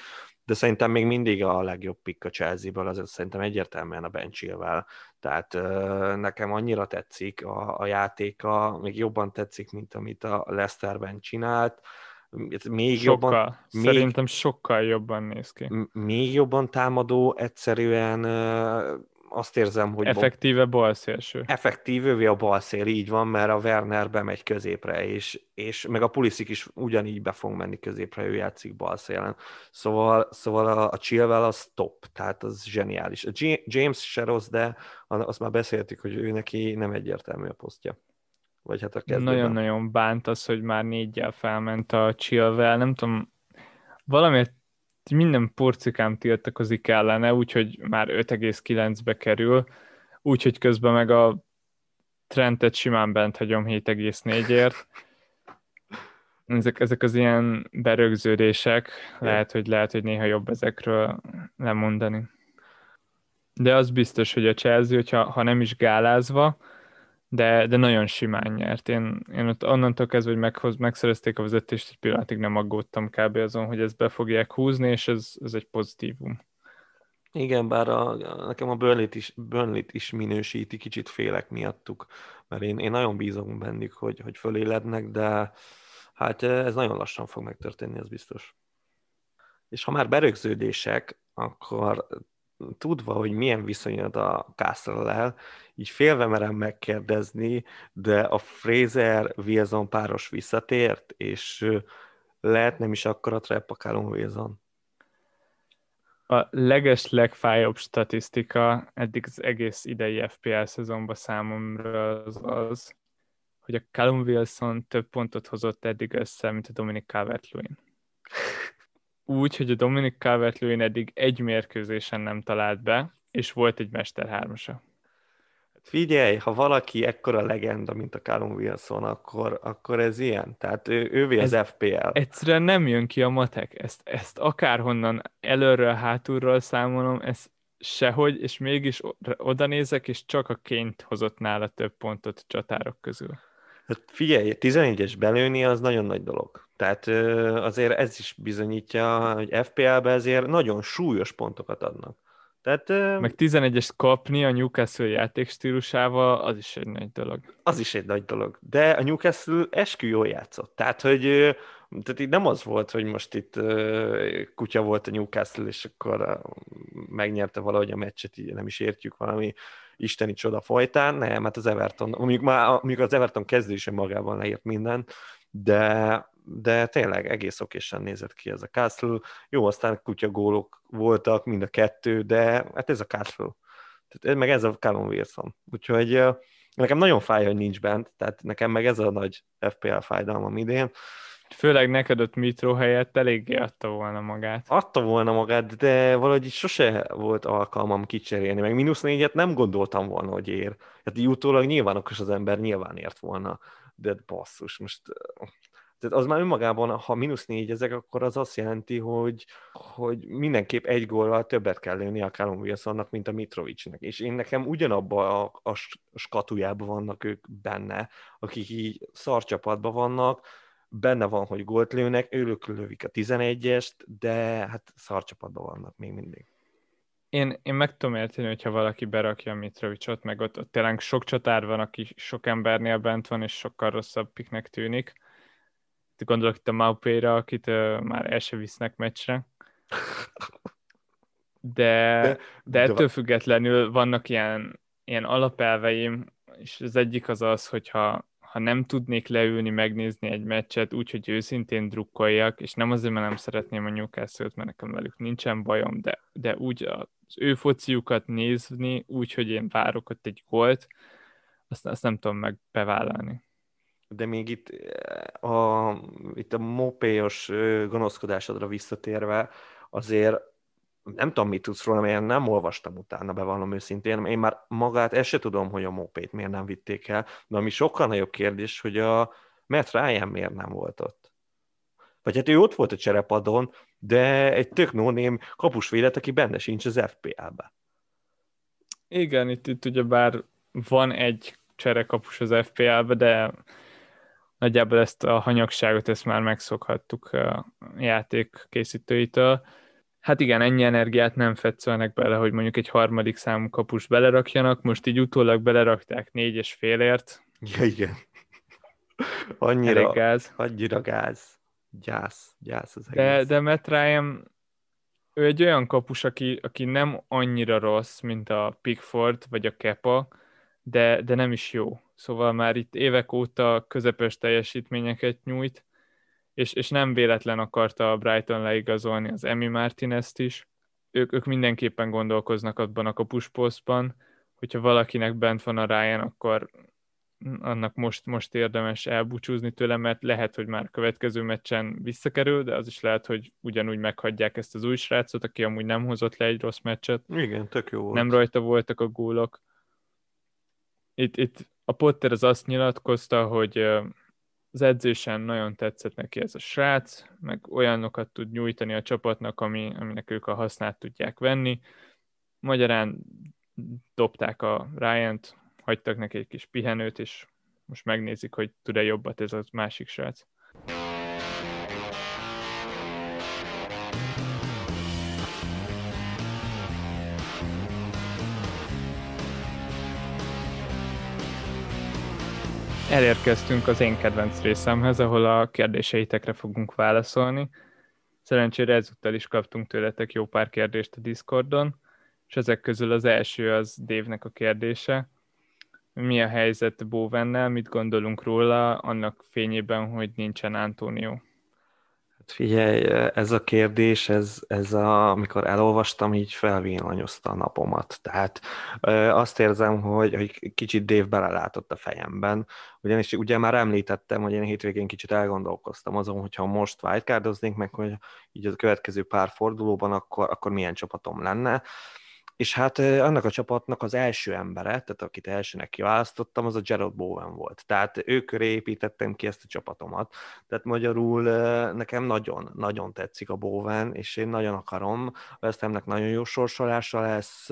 de szerintem még mindig a legjobb pick a Chelsea-ből, azért szerintem egyértelműen a Ben Chilwell. Tehát nekem annyira tetszik a, a játéka, még jobban tetszik, mint amit a Leicesterben csinált. Még sokkal, jobban, szerintem még, sokkal jobban néz ki. Még jobban támadó, egyszerűen azt érzem, hogy... Effektíve balszélső. Effektíve a balszél, így van, mert a Werner bemegy középre, és, és meg a Pulisic is ugyanígy be fog menni középre, ő játszik balszélen. Szóval, szóval a, a Chilwell az top, tehát az zseniális. A G- James se rossz, de azt már beszéltük, hogy ő neki nem egyértelmű a posztja. Vagy hát a kezdőben. Nagyon-nagyon bánt az, hogy már négyel felment a Chilwell, nem tudom, valamiért minden porcikám tiltakozik ellene, úgyhogy már 5,9-be kerül, úgyhogy közben meg a Trentet simán bent hagyom 7,4-ért. Ezek, ezek az ilyen berögződések, lehet, hogy lehet, hogy néha jobb ezekről lemondani. De az biztos, hogy a Chelsea, hogyha ha nem is gálázva, de, de nagyon simán nyert. Én, én ott onnantól kezdve, hogy meghoz, megszerezték a vezetést, egy pillanatig nem aggódtam kb. azon, hogy ezt be fogják húzni, és ez, ez egy pozitívum. Igen, bár a, nekem a Burnley-t is, burnley is minősíti, kicsit félek miattuk, mert én, én nagyon bízom bennük, hogy, hogy fölélednek, de hát ez nagyon lassan fog megtörténni, az biztos. És ha már berögződések, akkor tudva, hogy milyen viszonyod a castle így félve merem megkérdezni, de a Fraser Wilson páros visszatért, és lehet nem is akkor a trap a Callum Wilson. A leges legfájóbb statisztika eddig az egész idei FPL szezonban számomra az az, hogy a Callum Wilson több pontot hozott eddig össze, mint a Dominic Calvert-Lewin úgy, hogy a Dominic calvert eddig egy mérkőzésen nem talált be, és volt egy Mester hármasa. Hát figyelj, ha valaki ekkora legenda, mint a Callum Wilson, akkor, akkor ez ilyen. Tehát ő, ővé az ez FPL. Egyszerűen nem jön ki a matek. Ezt, ezt akárhonnan előről, hátulról számolom, ez sehogy, és mégis oda nézek, és csak a ként hozott nála több pontot a csatárok közül. Hát figyelj, 11-es belőni az nagyon nagy dolog. Tehát azért ez is bizonyítja, hogy FPL-be ezért nagyon súlyos pontokat adnak. Tehát, Meg 11-es kapni a Newcastle játékstílusával, az is egy nagy dolog. Az is egy nagy dolog. De a Newcastle eskü jól játszott. Tehát, hogy tehát itt nem az volt, hogy most itt kutya volt a Newcastle, és akkor megnyerte valahogy a meccset, így nem is értjük valami isteni csoda folytán, nem, hát az Everton, mondjuk, már, mondjuk az Everton kezdő is magában leírt mindent, de, de tényleg egész okésen nézett ki ez a Castle. Jó, aztán kutya gólok voltak, mind a kettő, de hát ez a Castle. Tehát, meg ez a Callum Wilson. Úgyhogy nekem nagyon fáj, hogy nincs bent, tehát nekem meg ez a nagy FPL fájdalmam idén. Főleg neked ott Mitro helyett eléggé adta volna magát. Adta volna magát, de valahogy sose volt alkalmam kicserélni, meg mínusz négyet nem gondoltam volna, hogy ér. Hát így utólag nyilván okos az ember nyilván ért volna, de basszus, most tehát az már önmagában, ha mínusz négy ezek, akkor az azt jelenti, hogy, hogy mindenképp egy góllal többet kell lőni a Callum Wilsonnak, mint a Mitrovicsnek. És én nekem ugyanabban a, a skatujában vannak ők benne, akik így szarcsapatban vannak, benne van, hogy gólt lőnek, ők lövik a 11-est, de hát szarcsapatban vannak még mindig. Én, én meg tudom érteni, hogyha valaki berakja a Mitrovicsot, meg ott, ott tényleg sok csatár van, aki sok embernél bent van, és sokkal rosszabb piknek tűnik. Gondolok itt a Maupéra, akit uh, már el se visznek meccsre. De, de, de ettől de... függetlenül vannak ilyen, ilyen alapelveim, és az egyik az az, hogyha ha nem tudnék leülni, megnézni egy meccset úgy, hogy őszintén drukkoljak, és nem azért, mert nem szeretném a Newcastle-t, mert nekem velük nincsen bajom, de, de úgy az ő fociukat nézni, úgy, hogy én várok ott egy gólt, azt, azt nem tudom meg bevállalni. De még itt a, itt a mopéos gonoszkodásodra visszatérve, azért nem tudom, mit tudsz róla, mert nem olvastam utána, bevallom őszintén. Én már magát, ezt se tudom, hogy a mopét miért nem vitték el, de ami sokkal nagyobb kérdés, hogy a Matt Ryan miért nem volt ott? Vagy hát ő ott volt a cserepadon, de egy tök no kapus vélet, aki benne sincs az FPL-be. Igen, itt, itt ugye bár van egy cserekapus az FPL-be, de nagyjából ezt a hanyagságot ezt már megszokhattuk a játék készítőitől. Hát igen, ennyi energiát nem fetszelnek bele, hogy mondjuk egy harmadik számú kapus belerakjanak, most így utólag belerakták négy és félért. Ja, igen. Annyira Elég gáz. Annyira gáz. Gyász, gyász az egész. De, de Matt Ryan, ő egy olyan kapus, aki, aki nem annyira rossz, mint a Pickford vagy a Kepa, de, de nem is jó. Szóval már itt évek óta közepes teljesítményeket nyújt, és, és nem véletlen akarta a Brighton leigazolni az Emi Martinez-t is. Ők, ők mindenképpen gondolkoznak abban a kapusposztban, hogyha valakinek bent van a Ryan, akkor annak most, most érdemes elbúcsúzni tőle, mert lehet, hogy már következő meccsen visszakerül, de az is lehet, hogy ugyanúgy meghagyják ezt az új srácot, aki amúgy nem hozott le egy rossz meccset. Igen, tök jó volt. Nem rajta voltak a gólok. Itt, itt a Potter az azt nyilatkozta, hogy az edzésen nagyon tetszett neki ez a srác, meg olyanokat tud nyújtani a csapatnak, ami, aminek ők a hasznát tudják venni. Magyarán dobták a Ryan-t, hagytak neki egy kis pihenőt, és most megnézik, hogy tud-e jobbat ez a másik srác. Elérkeztünk az én kedvenc részemhez, ahol a kérdéseitekre fogunk válaszolni. Szerencsére ezúttal is kaptunk tőletek jó pár kérdést a Discordon, és ezek közül az első az Dévnek a kérdése, mi a helyzet Bovennel, mit gondolunk róla, annak fényében, hogy nincsen Antonio? Hát figyelj, ez a kérdés, ez, ez a, amikor elolvastam, így felvillanyozta a napomat. Tehát azt érzem, hogy, hogy kicsit Dave belelátott a fejemben, ugyanis ugye már említettem, hogy én hétvégén kicsit elgondolkoztam azon, hogyha most wildcardoznék meg, hogy így a következő pár fordulóban, akkor, akkor milyen csapatom lenne és hát annak a csapatnak az első embere, tehát akit elsőnek kiválasztottam, az a Gerald Bowen volt. Tehát ő köré építettem ki ezt a csapatomat. Tehát magyarul nekem nagyon, nagyon tetszik a Bowen, és én nagyon akarom. West nagyon jó sorsolása lesz,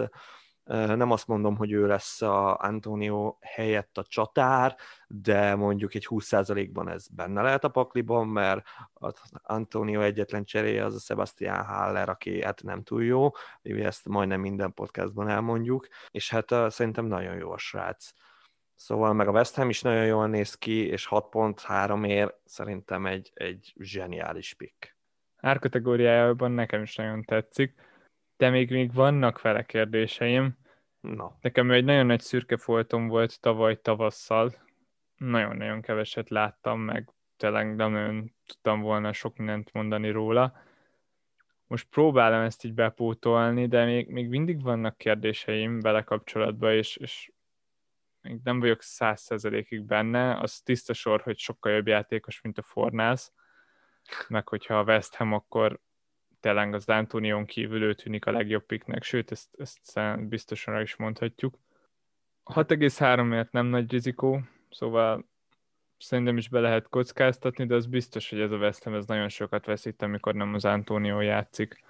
nem azt mondom, hogy ő lesz a Antonio helyett a csatár, de mondjuk egy 20%-ban ez benne lehet a pakliban, mert az Antonio egyetlen cseréje az a Sebastian Haller, aki hát nem túl jó, ezt majdnem minden podcastban elmondjuk, és hát szerintem nagyon jó a srác. Szóval meg a West Ham is nagyon jól néz ki, és 6.3 ér szerintem egy, egy zseniális pick. Árkategóriájában nekem is nagyon tetszik de még, még vannak vele kérdéseim. No. Nekem egy nagyon nagy szürke foltom volt tavaly tavasszal. Nagyon-nagyon keveset láttam, meg tényleg nem nagyon tudtam volna sok mindent mondani róla. Most próbálom ezt így bepótolni, de még, még mindig vannak kérdéseim vele kapcsolatban, és, és még nem vagyok száz százalékig benne. Az tiszta sor, hogy sokkal jobb játékos, mint a Fornász, meg hogyha a West Ham, akkor tényleg az Antonion kívül ő tűnik a legjobb picknek, sőt, ezt, ezt biztosan is mondhatjuk. 6,3-ért nem nagy rizikó, szóval szerintem is be lehet kockáztatni, de az biztos, hogy ez a West Ham ez nagyon sokat veszít, amikor nem az Antonio játszik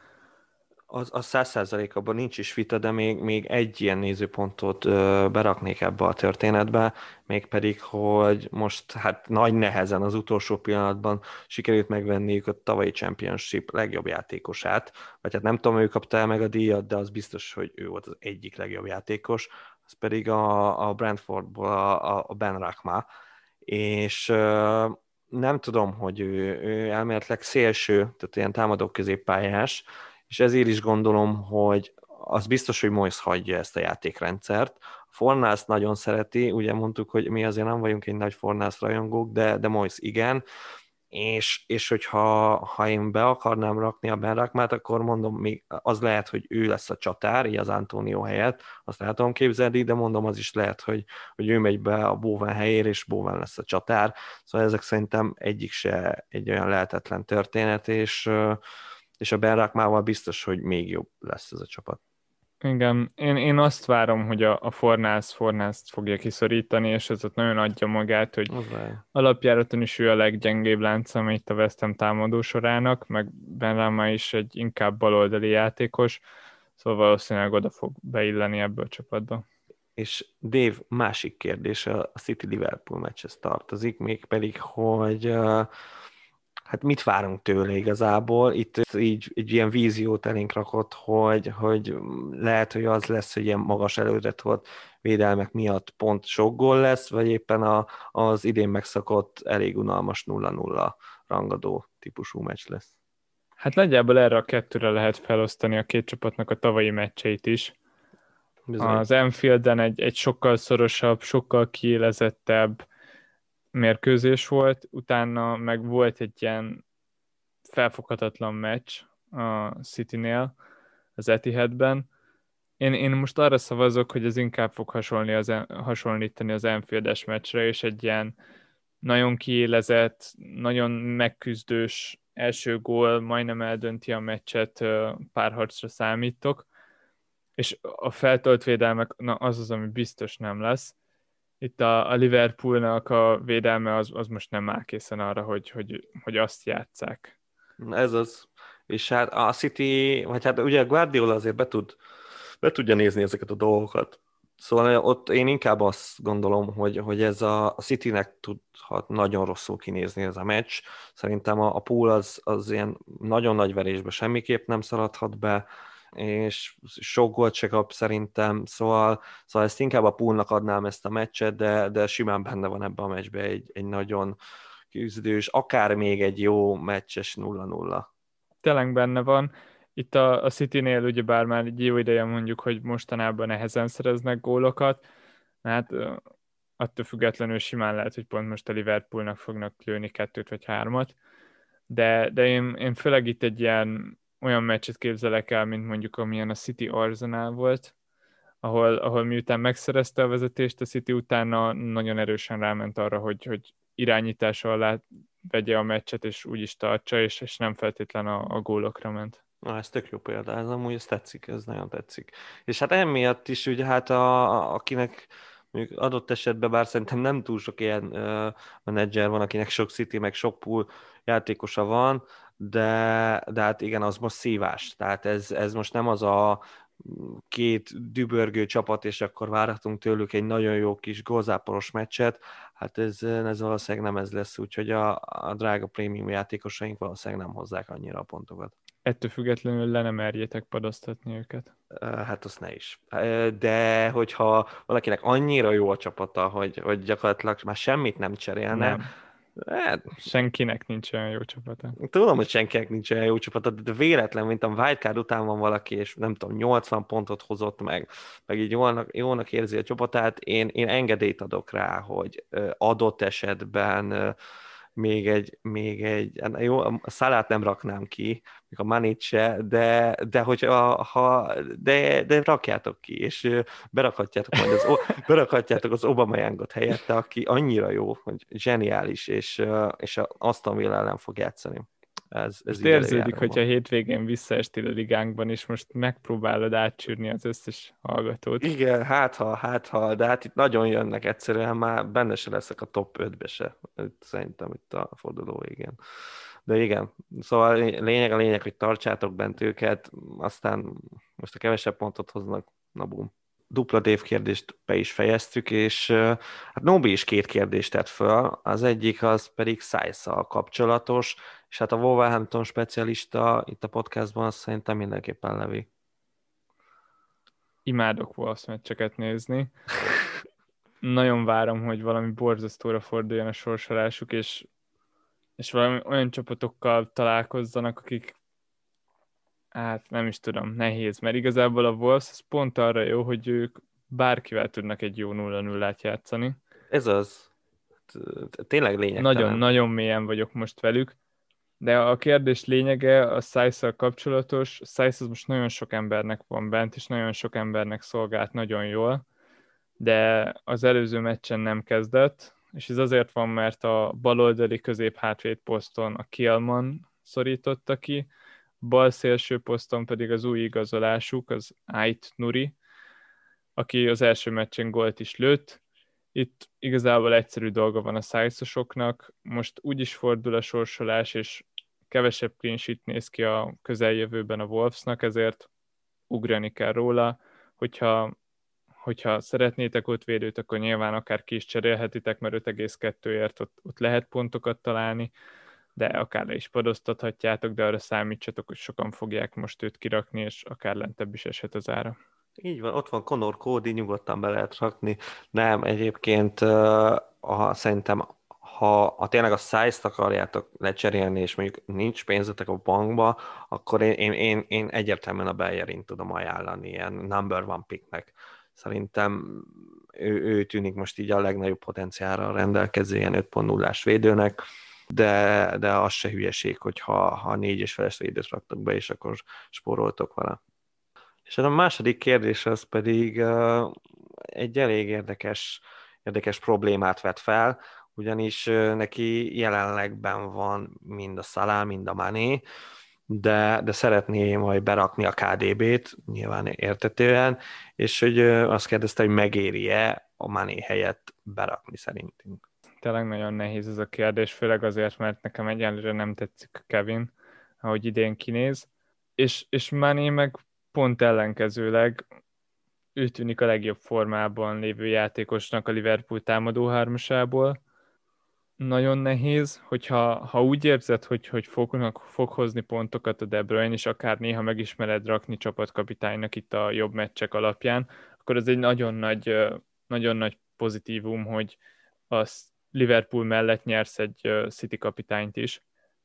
az, az száz százalékban nincs is vita, de még, még egy ilyen nézőpontot ö, beraknék ebbe a történetbe, mégpedig, hogy most hát nagy nehezen az utolsó pillanatban sikerült megvenniük a tavalyi Championship legjobb játékosát, vagy hát nem tudom, ő kapta meg a díjat, de az biztos, hogy ő volt az egyik legjobb játékos, az pedig a, a Brentfordból a, a Ben Rachma, és ö, nem tudom, hogy ő, ő elméletileg szélső, tehát ilyen támadó középpályás, és ezért is gondolom, hogy az biztos, hogy Moise hagyja ezt a játékrendszert. Fornász nagyon szereti, ugye mondtuk, hogy mi azért nem vagyunk egy nagy Fornász rajongók, de, de Moise igen, és, és hogyha ha én be akarnám rakni a Benrakmát, akkor mondom, még az lehet, hogy ő lesz a csatár, így az Antonio helyett, azt el tudom képzelni, de mondom, az is lehet, hogy, hogy ő megy be a Bóven helyére, és Bóven lesz a csatár. Szóval ezek szerintem egyik se egy olyan lehetetlen történet, és és a Ben Rakmával biztos, hogy még jobb lesz ez a csapat. Igen, én, én azt várom, hogy a, a Fornász Fornászt fogja kiszorítani, és ez ott nagyon adja magát, hogy alapjáraton is ő a leggyengébb láncem itt a West Ham támadó sorának, meg Benrama is egy inkább baloldali játékos, szóval valószínűleg oda fog beilleni ebből a csapatba. És Dave, másik kérdés a City-Liverpool meccshez tartozik, mégpedig, hogy uh, hát mit várunk tőle igazából? Itt így egy ilyen víziót elénk rakott, hogy, hogy lehet, hogy az lesz, hogy ilyen magas előre volt védelmek miatt pont sok gól lesz, vagy éppen a, az idén megszakott elég unalmas 0-0 rangadó típusú meccs lesz. Hát nagyjából erre a kettőre lehet felosztani a két csapatnak a tavalyi meccseit is. Bizony. Az Enfielden egy, egy sokkal szorosabb, sokkal kiélezettebb, mérkőzés volt, utána meg volt egy ilyen felfoghatatlan meccs a City-nél, az Etihadben. Én, én most arra szavazok, hogy ez inkább fog hasonlni az, hasonlítani az Enfieldes meccsre, és egy ilyen nagyon kiélezett, nagyon megküzdős első gól majdnem eldönti a meccset, párharcra számítok, és a feltolt védelmek, na az az, ami biztos nem lesz itt a, a Liverpoolnak a védelme az, az most nem áll készen arra, hogy, hogy, hogy azt játsszák. Ez az. És hát a City, vagy hát ugye a Guardiola azért be, tud, be tudja nézni ezeket a dolgokat. Szóval ott én inkább azt gondolom, hogy, hogy ez a, a Citynek tudhat nagyon rosszul kinézni ez a meccs. Szerintem a, a pool az, az ilyen nagyon nagy verésbe semmiképp nem szaladhat be és sok gólt se kap szerintem, szóval, szóval ezt inkább a poolnak adnám ezt a meccset, de, de simán benne van ebben a meccsben egy, egy nagyon küzdős, akár még egy jó meccses 0-0. Tényleg benne van. Itt a, a City-nél ugye bár már egy jó ideje mondjuk, hogy mostanában nehezen szereznek gólokat, hát attól függetlenül simán lehet, hogy pont most a Liverpoolnak fognak lőni kettőt vagy hármat, de, de én, én főleg itt egy ilyen olyan meccset képzelek el, mint mondjuk amilyen a City Arsenal volt, ahol, ahol miután megszerezte a vezetést, a City utána nagyon erősen ráment arra, hogy, hogy irányítása alá vegye a meccset, és úgy is tartsa, és, és nem feltétlen a, a gólokra ment. Na, ez tök jó példa, ez amúgy ez tetszik, ez nagyon tetszik. És hát emiatt is ugye hát a, akinek mondjuk adott esetben, bár szerintem nem túl sok ilyen uh, menedzser van, akinek sok City, meg sok pool játékosa van, de, de hát igen, az most szívás. Tehát ez, ez most nem az a két dübörgő csapat, és akkor várhatunk tőlük egy nagyon jó kis gózáporos meccset, hát ez, ez valószínűleg nem ez lesz, úgyhogy a, a drága prémium játékosaink valószínűleg nem hozzák annyira a pontokat. Ettől függetlenül le nem erjétek padoztatni őket. Hát azt ne is. De hogyha valakinek annyira jó a csapata, hogy, hogy gyakorlatilag már semmit nem cserélne, nem Hát, senkinek nincs olyan jó csapata. Tudom, hogy senkinek nincs olyan jó csapata, de véletlen, mint a wildcard után van valaki, és nem tudom, 80 pontot hozott meg, meg így jónak, jónak érzi a csapatát, én, én engedélyt adok rá, hogy adott esetben még egy, még egy hát jó, a szalát nem raknám ki, még a manit se, de, de hogy a, ha, de, de rakjátok ki, és berakhatjátok majd az, berakhatjátok az Obama Youngot helyette, aki annyira jó, hogy zseniális, és, és Aston Villa ellen fog játszani. Ez, ez érződik, hogyha hétvégén visszaestél a ligánkban, és most megpróbálod átcsűrni az összes hallgatót. Igen, hát ha, hát ha, de hát itt nagyon jönnek egyszerűen, már benne se leszek a top 5-be se, szerintem itt a forduló, igen. De igen, szóval lényeg a lényeg, hogy tartsátok bent őket, aztán most a kevesebb pontot hoznak, na bum dupla Dave kérdést be is fejeztük, és hát Nobi is két kérdést tett föl, az egyik az pedig size kapcsolatos, és hát a Wolverhampton specialista itt a podcastban azt szerintem mindenképpen Levi. Imádok Wolves meccseket nézni. Nagyon várom, hogy valami borzasztóra forduljon a sorsolásuk, és, és valami olyan csapatokkal találkozzanak, akik hát nem is tudom, nehéz, mert igazából a Wolves az pont arra jó, hogy ők bárkivel tudnak egy jó 0-0-át játszani. Ez az. Tényleg lényegtelen. Nagyon-nagyon mélyen vagyok most velük, de a kérdés lényege a size kapcsolatos. Size az most nagyon sok embernek van bent, és nagyon sok embernek szolgált nagyon jól, de az előző meccsen nem kezdett, és ez azért van, mert a baloldali közép hátvéd poszton a Kielman szorította ki, bal szélső poszton pedig az új igazolásuk, az Ait Nuri, aki az első meccsen gólt is lőtt. Itt igazából egyszerű dolga van a szájszosoknak, most úgy is fordul a sorsolás, és kevesebb clean sheet néz ki a közeljövőben a Wolvesnak, ezért ugrani kell róla, hogyha, hogyha szeretnétek ott védőt, akkor nyilván akár ki is cserélhetitek, mert 5,2-ért ott, ott lehet pontokat találni, de akár le is padoztathatjátok, de arra számítsatok, hogy sokan fogják most őt kirakni, és akár lentebb is eshet az ára. Így van, ott van Conor Cody, nyugodtan be lehet rakni. Nem, egyébként a, szerintem ha, ha tényleg a size-t akarjátok lecserélni, és mondjuk nincs pénzetek a bankba, akkor én, én, én, én egyértelműen a Bellerin tudom ajánlani ilyen number one picknek. Szerintem ő, ő tűnik most így a legnagyobb potenciára rendelkező ilyen 5.0-ás védőnek, de, de az se hülyeség, hogyha ha négy és feles védőt raktok be, és akkor spóroltok vele. És a második kérdés az pedig uh, egy elég érdekes, érdekes problémát vet fel, ugyanis neki jelenlegben van mind a Szalá, mind a Mané, de, de szeretné majd berakni a KDB-t, nyilván értetően, és hogy azt kérdezte, hogy megéri-e a Mané helyett berakni szerintünk. Tényleg nagyon nehéz ez a kérdés, főleg azért, mert nekem egyenlőre nem tetszik Kevin, ahogy idén kinéz, és, és Mané meg pont ellenkezőleg ő tűnik a legjobb formában lévő játékosnak a Liverpool támadó hármasából, nagyon nehéz, hogyha ha úgy érzed, hogy, hogy fognak, fog hozni pontokat a De Bruyne, és akár néha megismered rakni csapatkapitánynak itt a jobb meccsek alapján, akkor ez egy nagyon nagy, nagyon nagy pozitívum, hogy a Liverpool mellett nyersz egy City kapitányt is.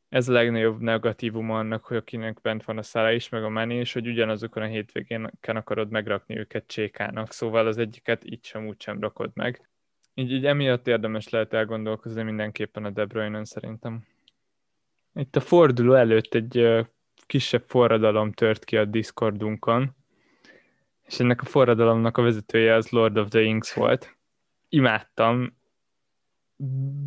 Ez a legnagyobb negatívum annak, hogy akinek bent van a szála is, meg a Mané is, hogy ugyanazokon a hétvégén akarod megrakni őket csékának, szóval az egyiket így sem úgy sem rakod meg így, így emiatt érdemes lehet elgondolkozni mindenképpen a De bruyne szerintem. Itt a forduló előtt egy kisebb forradalom tört ki a Discordunkon, és ennek a forradalomnak a vezetője az Lord of the Rings volt. Imádtam.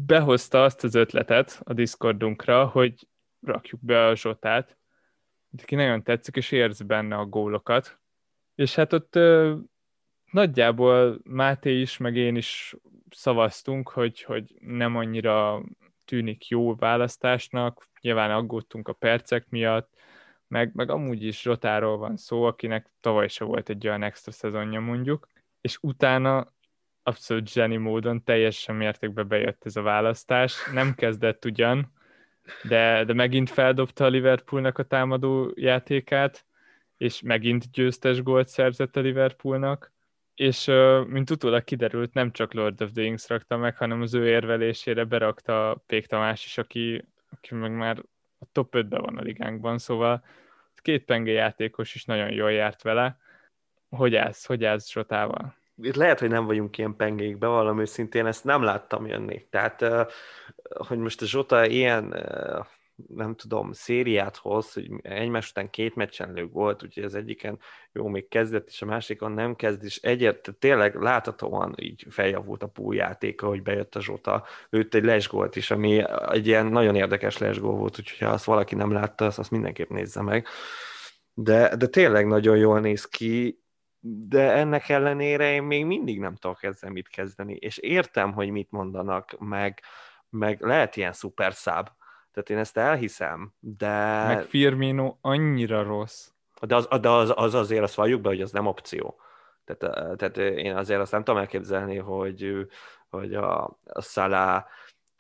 Behozta azt az ötletet a Discordunkra, hogy rakjuk be a Zsotát, aki nagyon tetszik, és érzi benne a gólokat. És hát ott nagyjából Máté is, meg én is szavaztunk, hogy, hogy nem annyira tűnik jó választásnak, nyilván aggódtunk a percek miatt, meg, meg amúgy is Rotáról van szó, akinek tavaly se volt egy olyan extra szezonja mondjuk, és utána abszolút zseni módon teljesen mértékben bejött ez a választás. Nem kezdett ugyan, de, de megint feldobta a Liverpoolnak a támadó játékát, és megint győztes gólt szerzett a Liverpoolnak, és mint utólag kiderült, nem csak Lord of the Rings rakta meg, hanem az ő érvelésére berakta Pék Tamás is, aki, aki meg már a top 5-ben van a ligánkban, szóval két penge játékos is nagyon jól járt vele. Hogy állsz, hogy állsz Zsotával? Lehet, hogy nem vagyunk ilyen pengékbe, valami szintén ezt nem láttam jönni. Tehát, hogy most a Zsota ilyen nem tudom, szériát hoz, hogy egymás után két meccsen lő volt, úgyhogy az egyiken jó, még kezdett, és a másikon nem kezd, és egyet tényleg láthatóan így feljavult a púljátéka, hogy bejött a Zsota, lőtt egy lesgólt is, ami egy ilyen nagyon érdekes lesgól volt, úgyhogy ha azt valaki nem látta, azt, azt mindenképp nézze meg. De, de tényleg nagyon jól néz ki, de ennek ellenére én még mindig nem tudok ezzel mit kezdeni, és értem, hogy mit mondanak, meg, meg lehet ilyen szuper száb, tehát én ezt elhiszem, de... Meg Firmino annyira rossz. De az, de az, az azért azt valljuk be, hogy az nem opció. Tehát, tehát én azért azt nem tudom elképzelni, hogy, hogy a, a Salah,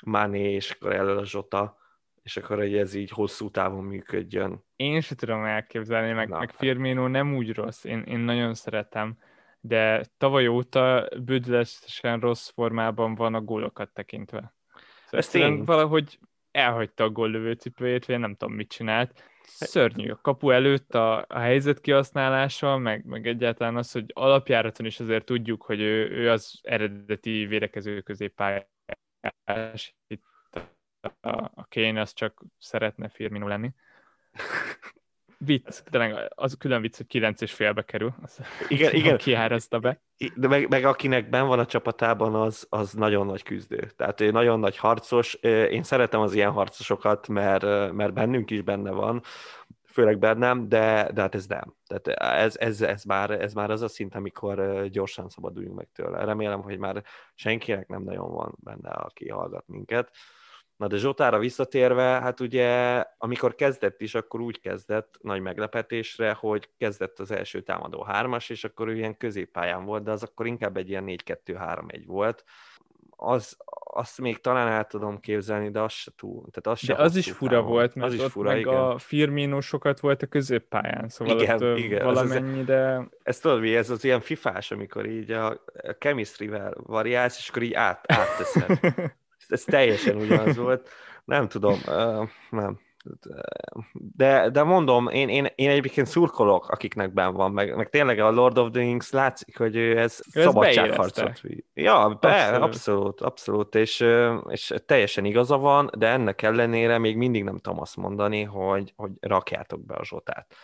Mané és akkor elől a Zsota, és akkor hogy ez így hosszú távon működjön. Én sem tudom elképzelni, meg, Na, meg Firmino nem úgy rossz, én, én nagyon szeretem, de tavaly óta bődülesen rossz formában van a gólokat tekintve. Szóval ez tény. valahogy elhagyta a góllövő cipőjét, vagy nem tudom, mit csinált. Szörnyű. A kapu előtt a, a helyzet kihasználása, meg, meg egyáltalán az, hogy alapjáraton is azért tudjuk, hogy ő, ő az eredeti védekező középpályás. Itt a, Kane az csak szeretne Firmino lenni vicc, de az külön vicc, hogy kilenc és félbe kerül. Az, igen, igen. Kiárezta be. De meg, meg, akinek ben van a csapatában, az, az nagyon nagy küzdő. Tehát ő nagyon nagy harcos. Én szeretem az ilyen harcosokat, mert, mert bennünk is benne van. főleg bennem, de, de hát ez nem. Tehát ez, ez, ez, már, ez már az a szint, amikor gyorsan szabaduljunk meg tőle. Remélem, hogy már senkinek nem nagyon van benne, aki hallgat minket. Na de Zsotára visszatérve, hát ugye amikor kezdett is, akkor úgy kezdett nagy meglepetésre, hogy kezdett az első támadó hármas, és akkor ő ilyen középpályán volt, de az akkor inkább egy ilyen 4-2-3-1 volt. Az, azt még talán el tudom képzelni, de az se túl. Tehát az de az is fura távol. volt, mert az is ott fura, meg igen. a Firmino sokat volt a középpályán, szóval igen, ott igen, valamennyire... Ez, ez tudod mi, ez az ilyen fifás, amikor így a chemistry-vel variálsz, és akkor így át, átteszed. ez teljesen ugyanaz volt. Nem tudom, nem. De, de mondom, én, én, én egyébként szurkolok, akiknek ben van, meg, meg tényleg a Lord of the Rings látszik, hogy ő ez ő szabadságharcot. Ja, be, abszolút. abszolút, abszolút, és, és teljesen igaza van, de ennek ellenére még mindig nem tudom azt mondani, hogy, hogy rakjátok be a zsotát.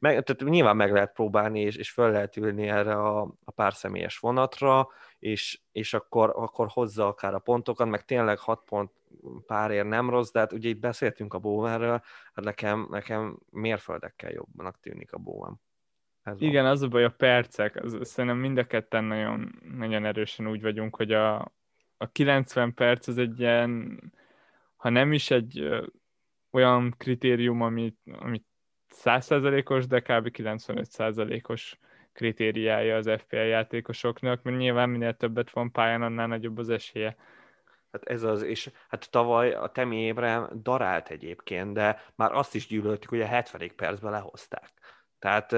Meg, tehát nyilván meg lehet próbálni, és, és föl lehet ülni erre a, a pár személyes vonatra, és, és akkor, akkor hozza akár a pontokat, meg tényleg hat pont párért nem rossz, de hát ugye itt beszéltünk a Bowenről, hát nekem, nekem mérföldekkel jobbnak tűnik a Bowen. Ez Igen, van. az a baj a percek, az, szerintem mind a ketten nagyon, nagyon erősen úgy vagyunk, hogy a, a 90 perc az egy ilyen, ha nem is egy olyan kritérium, amit, amit 100%-os, de kb. 95%-os kritériája az FPL játékosoknak, mert nyilván minél többet van pályán, annál nagyobb az esélye. Hát ez az, és hát tavaly a Temi Ébrem darált egyébként, de már azt is gyűlöltük, hogy a 70. percben lehozták. Tehát,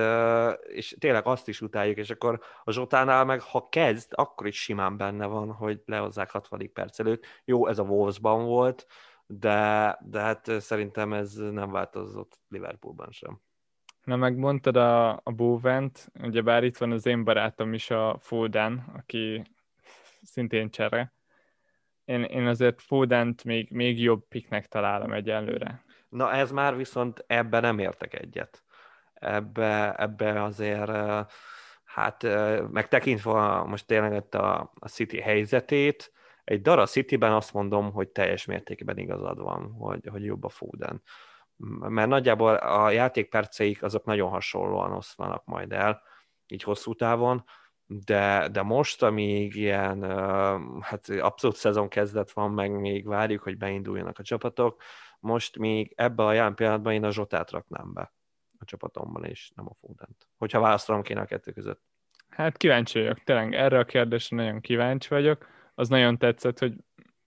és tényleg azt is utáljuk, és akkor a Zsotánál meg, ha kezd, akkor is simán benne van, hogy lehozzák 60. perc előtt. Jó, ez a Wolvesban volt, de, de hát szerintem ez nem változott Liverpoolban sem. Na, megmondtad a, a Bovent, bár itt van az én barátom is, a Foden, aki szintén csere. Én, én azért Fodent még, még jobb piknek találom egyelőre. Na ez már viszont ebbe nem értek egyet. Ebbe, ebbe azért, hát megtekintve most tényleg a, a City helyzetét, egy Dara Cityben azt mondom, hogy teljes mértékben igazad van, hogy, hogy jobb a Foden mert nagyjából a játékperceik azok nagyon hasonlóan oszlanak majd el, így hosszú távon, de, de most, amíg ilyen hát abszolút szezon kezdet van, meg még várjuk, hogy beinduljanak a csapatok, most még ebben a jelen pillanatban én a Zsotát raknám be a csapatomban, és nem a Fodent. Hogyha választanom kéne a kettő között. Hát kíváncsi vagyok, tényleg erre a kérdésre nagyon kíváncsi vagyok. Az nagyon tetszett, hogy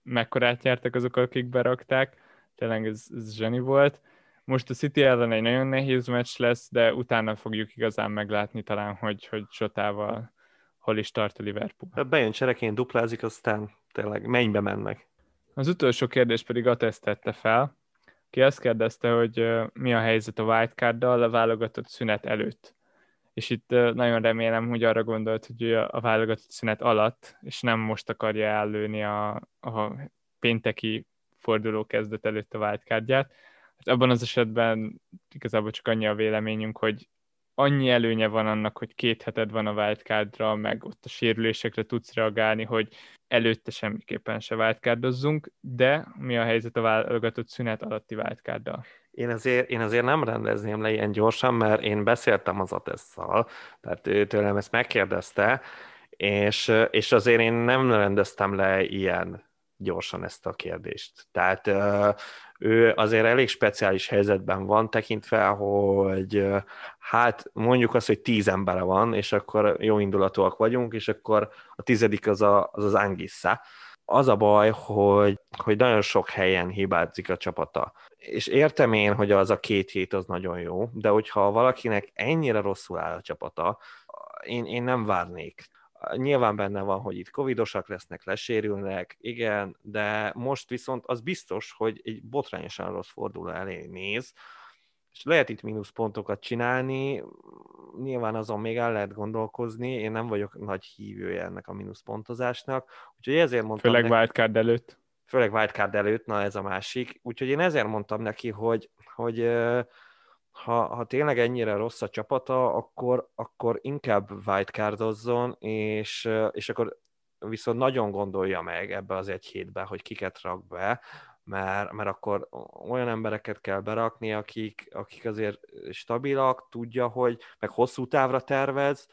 mekkorát nyertek azok, akik berakták. Tényleg ez, ez zseni volt. Most a City ellen egy nagyon nehéz meccs lesz, de utána fogjuk igazán meglátni talán, hogy, hogy Csotával hol is tart a Liverpool. Hát bejön csereként, duplázik, aztán tényleg mennybe mennek. Az utolsó kérdés pedig Atesz tette fel, ki azt kérdezte, hogy mi a helyzet a wildcarddal a válogatott szünet előtt. És itt nagyon remélem, hogy arra gondolt, hogy a válogatott szünet alatt, és nem most akarja ellőni a, a pénteki forduló kezdet előtt a wildcardját, Hát abban az esetben igazából csak annyi a véleményünk, hogy annyi előnye van annak, hogy két heted van a wildcardra, meg ott a sérülésekre tudsz reagálni, hogy előtte semmiképpen se wildcardozzunk, de mi a helyzet a válogatott szünet alatti wildcarddal? Én azért, én azért nem rendezném le ilyen gyorsan, mert én beszéltem az Atesszal, tehát ő tőlem ezt megkérdezte, és, és azért én nem rendeztem le ilyen gyorsan ezt a kérdést. Tehát ő azért elég speciális helyzetben van, tekintve, hogy hát mondjuk azt, hogy tíz embere van, és akkor jó indulatúak vagyunk, és akkor a tizedik az a, az, az Angissa. Az a baj, hogy, hogy nagyon sok helyen hibázik a csapata. És értem én, hogy az a két hét az nagyon jó, de hogyha valakinek ennyire rosszul áll a csapata, én, én nem várnék. Nyilván benne van, hogy itt covidosak lesznek, lesérülnek, igen, de most viszont az biztos, hogy egy botrányosan rossz forduló elé néz, és lehet itt mínuszpontokat csinálni, nyilván azon még el lehet gondolkozni, én nem vagyok nagy hívője ennek a mínuszpontozásnak, úgyhogy ezért mondtam... Főleg neki, wildcard előtt. Főleg wildcard előtt, na ez a másik, úgyhogy én ezért mondtam neki, hogy, hogy ha, ha tényleg ennyire rossz a csapata, akkor, akkor inkább wildcardozzon, és, és akkor viszont nagyon gondolja meg ebbe az egy hétbe, hogy kiket rak be, mert, mert akkor olyan embereket kell berakni, akik, akik azért stabilak, tudja, hogy meg hosszú távra tervez,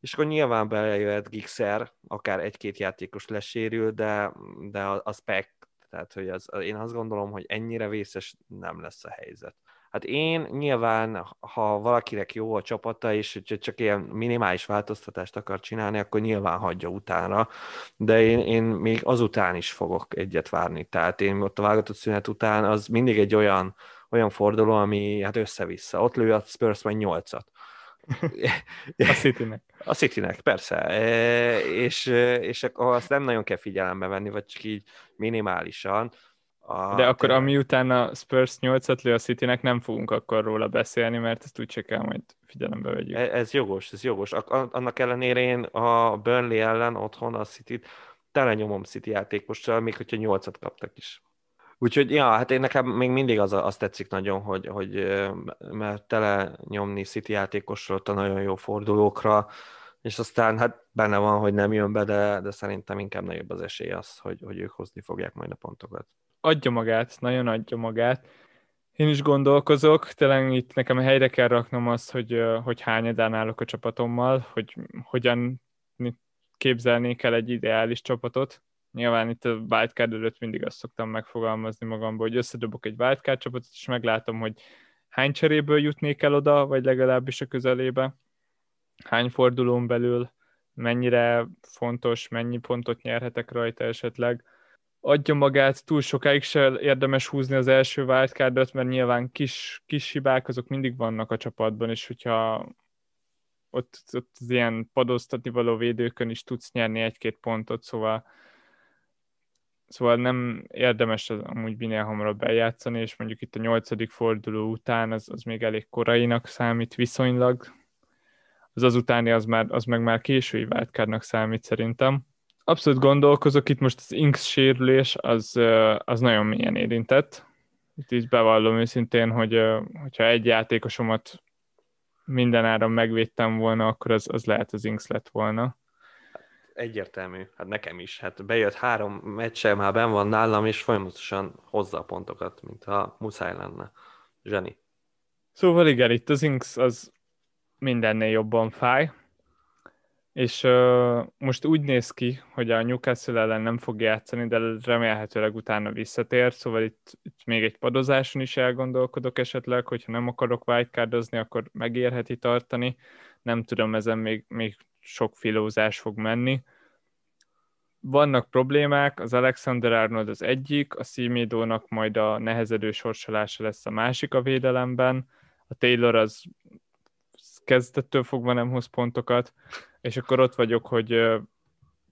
és akkor nyilván belejöhet Gixer, akár egy-két játékos lesérül, de, de a, spec, tehát hogy az, én azt gondolom, hogy ennyire vészes nem lesz a helyzet. Hát én nyilván, ha valakinek jó a csapata, és csak ilyen minimális változtatást akar csinálni, akkor nyilván hagyja utána, de én, én még azután is fogok egyet várni. Tehát én ott a válogatott szünet után az mindig egy olyan, olyan forduló, ami hát össze-vissza. Ott lő a Spurs majd nyolcat. A Citynek. A Citynek, persze. E, és, és azt nem nagyon kell figyelembe venni, vagy csak így minimálisan. A, De akkor tényleg... ami utána a Spurs 8-at lő a Citynek, nem fogunk akkor róla beszélni, mert ezt úgyse kell majd figyelembe vegyük. Ez, ez jogos, ez jogos. Annak ellenére én a Burnley ellen otthon a City-t telenyomom City játékossal, még hogyha 8-at kaptak is. Úgyhogy, ja, hát én nekem még mindig az, az tetszik nagyon, hogy, hogy mert tele nyomni City játékosról a nagyon jó fordulókra, és aztán hát benne van, hogy nem jön be, de, de szerintem inkább nagyobb az esély az, hogy, hogy ők hozni fogják majd a pontokat. Adja magát, nagyon adja magát. Én is gondolkozok, tényleg itt nekem helyre kell raknom azt, hogy, hogy hányadán állok a csapatommal, hogy hogyan képzelnék el egy ideális csapatot. Nyilván itt a wildcard előtt mindig azt szoktam megfogalmazni magamból, hogy összedobok egy wildcard csapatot, és meglátom, hogy hány cseréből jutnék el oda, vagy legalábbis a közelébe, hány fordulón belül, mennyire fontos, mennyi pontot nyerhetek rajta esetleg. Adja magát, túl sokáig se érdemes húzni az első wildcardot, mert nyilván kis, kis hibák azok mindig vannak a csapatban, és hogyha ott, ott az ilyen padoztatni való védőkön is tudsz nyerni egy-két pontot, szóval Szóval nem érdemes amúgy minél hamarabb bejátszani, és mondjuk itt a nyolcadik forduló után az, az még elég korainak számít viszonylag. Az azutáni az, már, az meg már késői váltkárnak számít szerintem. Abszolút gondolkozok, itt most az Inks sérülés az, az nagyon mélyen érintett. Itt is bevallom őszintén, hogy hogyha egy játékosomat mindenáron megvédtem volna, akkor az, az lehet az Inks lett volna egyértelmű, hát nekem is. Hát bejött három meccse, már ben van nálam, és folyamatosan hozza a pontokat, mint ha muszáj lenne. Zseni. Szóval igen, itt az Inks az mindennél jobban fáj, és uh, most úgy néz ki, hogy a Newcastle ellen nem fog játszani, de remélhetőleg utána visszatér, szóval itt, itt még egy padozáson is elgondolkodok esetleg, hogyha nem akarok wildcardozni, akkor megérheti tartani. Nem tudom, ezen még, még sok filózás fog menni. Vannak problémák, az Alexander Arnold az egyik, a Szimidónak majd a nehezedő sorsolása lesz a másik a védelemben, a Taylor az kezdettől fogva nem hoz pontokat, és akkor ott vagyok, hogy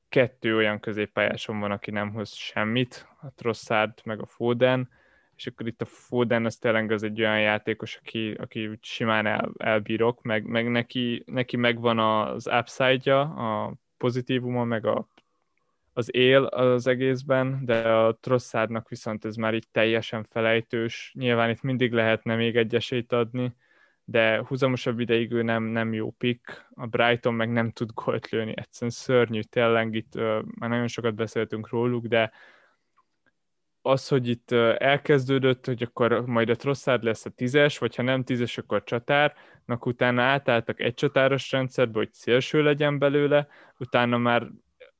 kettő olyan középpályásom van, aki nem hoz semmit, a Trossard meg a Foden, és akkor itt a Foden az tényleg az egy olyan játékos, aki, aki simán el, elbírok, meg, meg neki, neki megvan az upside-ja, a pozitívuma, meg a, az él az egészben, de a Trosszádnak viszont ez már így teljesen felejtős. Nyilván itt mindig lehetne még egy esélyt adni, de húzamosabb ideig ő nem, nem jó pick, a Brighton meg nem tud gólt lőni, egyszerűen szörnyű, tényleg itt uh, már nagyon sokat beszéltünk róluk, de az, hogy itt elkezdődött, hogy akkor majd a Trosszárd lesz a tízes, vagy ha nem tízes, akkor csatárnak utána átálltak egy csatáros rendszerbe, hogy szélső legyen belőle, utána már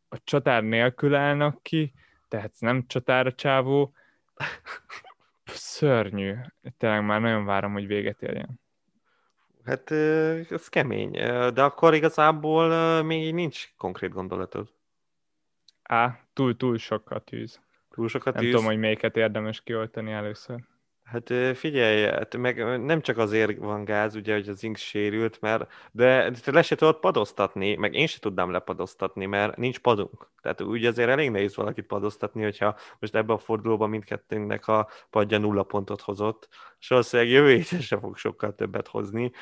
a csatár nélkül állnak ki, tehát nem csatár a csávó. Szörnyű. Tényleg már nagyon várom, hogy véget érjen. Hát ez kemény, de akkor igazából még nincs konkrét gondolatod. Á, túl, túl sok a tűz. Túl sokat Nem tudom, hogy melyiket érdemes kioltani először. Hát figyelj, hát meg nem csak azért van gáz, ugye, hogy az Inks sérült, mert de te le se tudod padoztatni, meg én se tudnám lepadoztatni, mert nincs padunk. Tehát úgy azért elég nehéz valakit padoztatni, hogyha most ebbe a fordulóban mindkettőnknek a padja nulla pontot hozott, és valószínűleg jövő héten se fog sokkal többet hozni.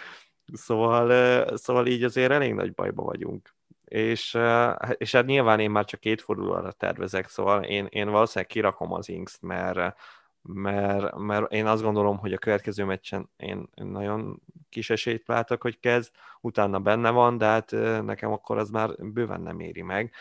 Szóval, szóval így azért elég nagy bajba vagyunk és, és hát nyilván én már csak két fordulóra tervezek, szóval én, én valószínűleg kirakom az Inks, mert, mert, mert én azt gondolom, hogy a következő meccsen én nagyon kis esélyt látok, hogy kezd, utána benne van, de hát nekem akkor az már bőven nem éri meg.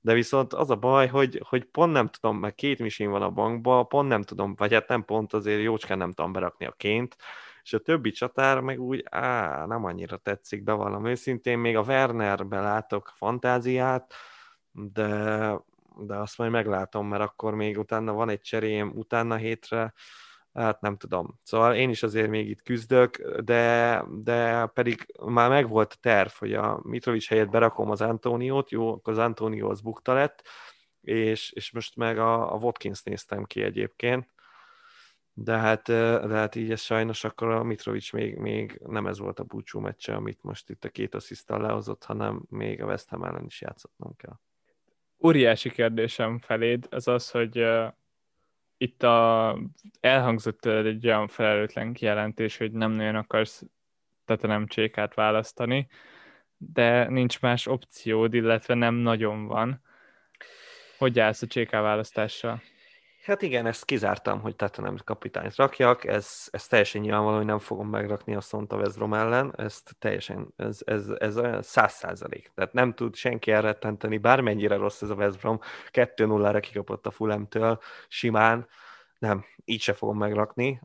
de viszont az a baj, hogy, hogy pont nem tudom, mert két misén van a bankban, pont nem tudom, vagy hát nem pont azért jócskán nem tudom berakni a ként, és a többi csatár meg úgy, á, nem annyira tetszik, bevallom őszintén, még a Wernerbe látok fantáziát, de, de azt majd meglátom, mert akkor még utána van egy cserém, utána hétre, hát nem tudom. Szóval én is azért még itt küzdök, de, de pedig már megvolt a terv, hogy a Mitrovic helyett berakom az Antoniót, jó, akkor az Antonio az bukta lett, és, és most meg a, a Watkins néztem ki egyébként, de hát, de hát így ez sajnos akkor a Mitrovic még, még nem ez volt a búcsú meccse, amit most itt a két asszisztal lehozott, hanem még a West Ham ellen is játszotnom kell. Óriási kérdésem feléd az az, hogy uh, itt a, elhangzott egy olyan felelőtlen kijelentés, hogy nem nagyon akarsz nem csékát választani, de nincs más opciód, illetve nem nagyon van. Hogy állsz a cséká választással? Hát igen, ezt kizártam, hogy nem kapitányt rakjak, ez, ez teljesen nyilvánvaló, hogy nem fogom megrakni a Szont a Vezrom ellen, ezt teljesen, ez, ez, ez olyan száz százalék. Tehát nem tud senki elrettenteni, bármennyire rossz ez a Vezrom, 2-0-ra kikapott a Fulemtől simán, nem, így se fogom megrakni,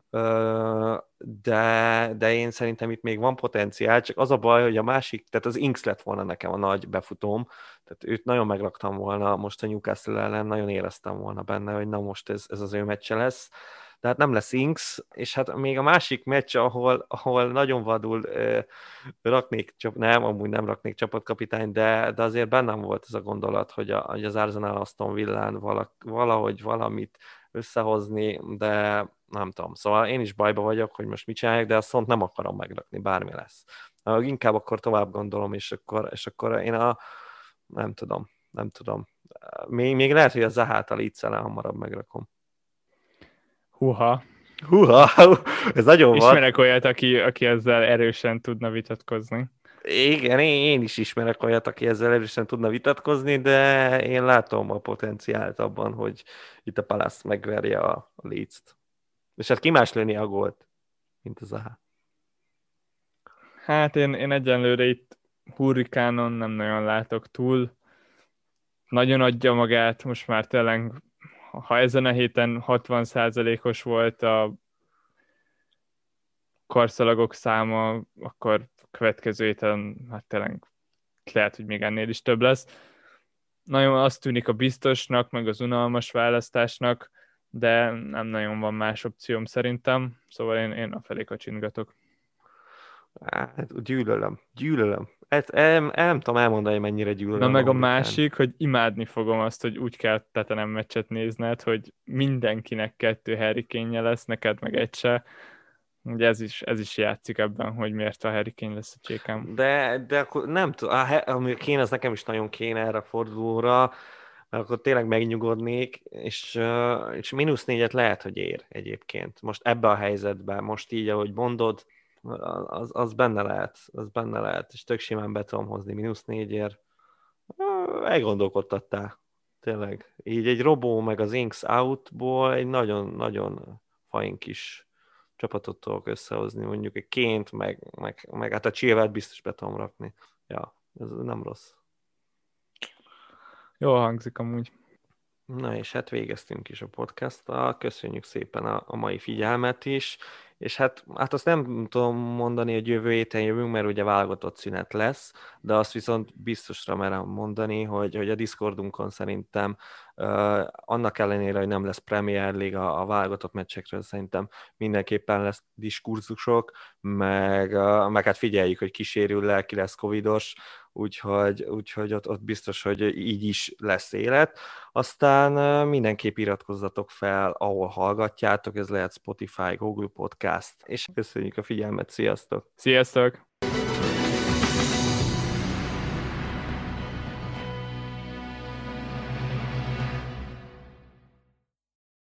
de, de én szerintem itt még van potenciál, csak az a baj, hogy a másik, tehát az Inks lett volna nekem a nagy befutóm, tehát őt nagyon megraktam volna most a Newcastle ellen, nagyon éreztem volna benne, hogy na most ez, ez az ő meccse lesz, de hát nem lesz Inks, és hát még a másik meccs, ahol, ahol nagyon vadul uh, raknék, csak nem, amúgy nem raknék csapatkapitány, de, de azért bennem volt ez a gondolat, hogy, a, hogy az Arsenal Aston Villán valahogy valamit összehozni, de nem tudom. Szóval én is bajba vagyok, hogy most mit csinálják, de azt nem akarom megrakni, bármi lesz. Inkább akkor tovább gondolom, és akkor, és akkor én a, nem tudom, nem tudom. Még, még lehet, hogy a Zahát a Leeds-ellen hamarabb megrakom. Huha. Huha, ez nagyon van. Ismerek olyat, aki, aki ezzel erősen tudna vitatkozni. Igen, én is ismerek olyat, aki ezzel erősen tudna vitatkozni, de én látom a potenciált abban, hogy itt a Palace megverje a Leeds-t. És hát ki más lőni a gólt, mint az AH? Hát én, én egyenlőre itt hurrikánon nem nagyon látok túl. Nagyon adja magát, most már tényleg, ha ezen a héten 60%-os volt a karszalagok száma, akkor következő héten hát tényleg lehet, hogy még ennél is több lesz. Nagyon azt tűnik a biztosnak, meg az unalmas választásnak, de nem nagyon van más opcióm szerintem, szóval én, én a felé kacsingatok. Hát gyűlölöm, gyűlölöm. Hát, el, el, nem tudom elmondani, mennyire gyűlölöm. Na meg a másik, hogy imádni fogom azt, hogy úgy kell nem meccset nézned, hogy mindenkinek kettő Harry lesz, neked meg egy se. Ugye ez is, ez is játszik ebben, hogy miért a Harry Kane lesz a csékám. De, de akkor nem tudom, a Kane az nekem is nagyon kéne erre a fordulóra, mert akkor tényleg megnyugodnék, és, és mínusz négyet lehet, hogy ér egyébként. Most ebbe a helyzetben, most így, ahogy mondod, az, az benne lehet, az benne lehet, és tök simán be tudom hozni mínusz négyért. Elgondolkodtattál, tényleg. Így egy Robó meg az Inks outból egy nagyon-nagyon fain kis csapatot tudok összehozni, mondjuk egy ként, meg, meg, meg hát a Chilwell biztos be tudom rakni. Ja, ez nem rossz. Jól hangzik amúgy. Na és hát végeztünk is a podcasttal, köszönjük szépen a, a mai figyelmet is, és hát, hát azt nem tudom mondani, hogy jövő héten jövünk, mert ugye válogatott szünet lesz, de azt viszont biztosra merem mondani, hogy, hogy a Discordunkon szerintem annak ellenére, hogy nem lesz Premier League a, a válogatott meccsekről, szerintem mindenképpen lesz diskurzusok, meg, meg hát figyeljük, hogy kísérül le, ki lesz covidos, úgyhogy, úgyhogy ott, ott biztos, hogy így is lesz élet. Aztán mindenképp iratkozzatok fel, ahol hallgatjátok, ez lehet Spotify, Google Podcast, és köszönjük a figyelmet, sziasztok! Sziasztok!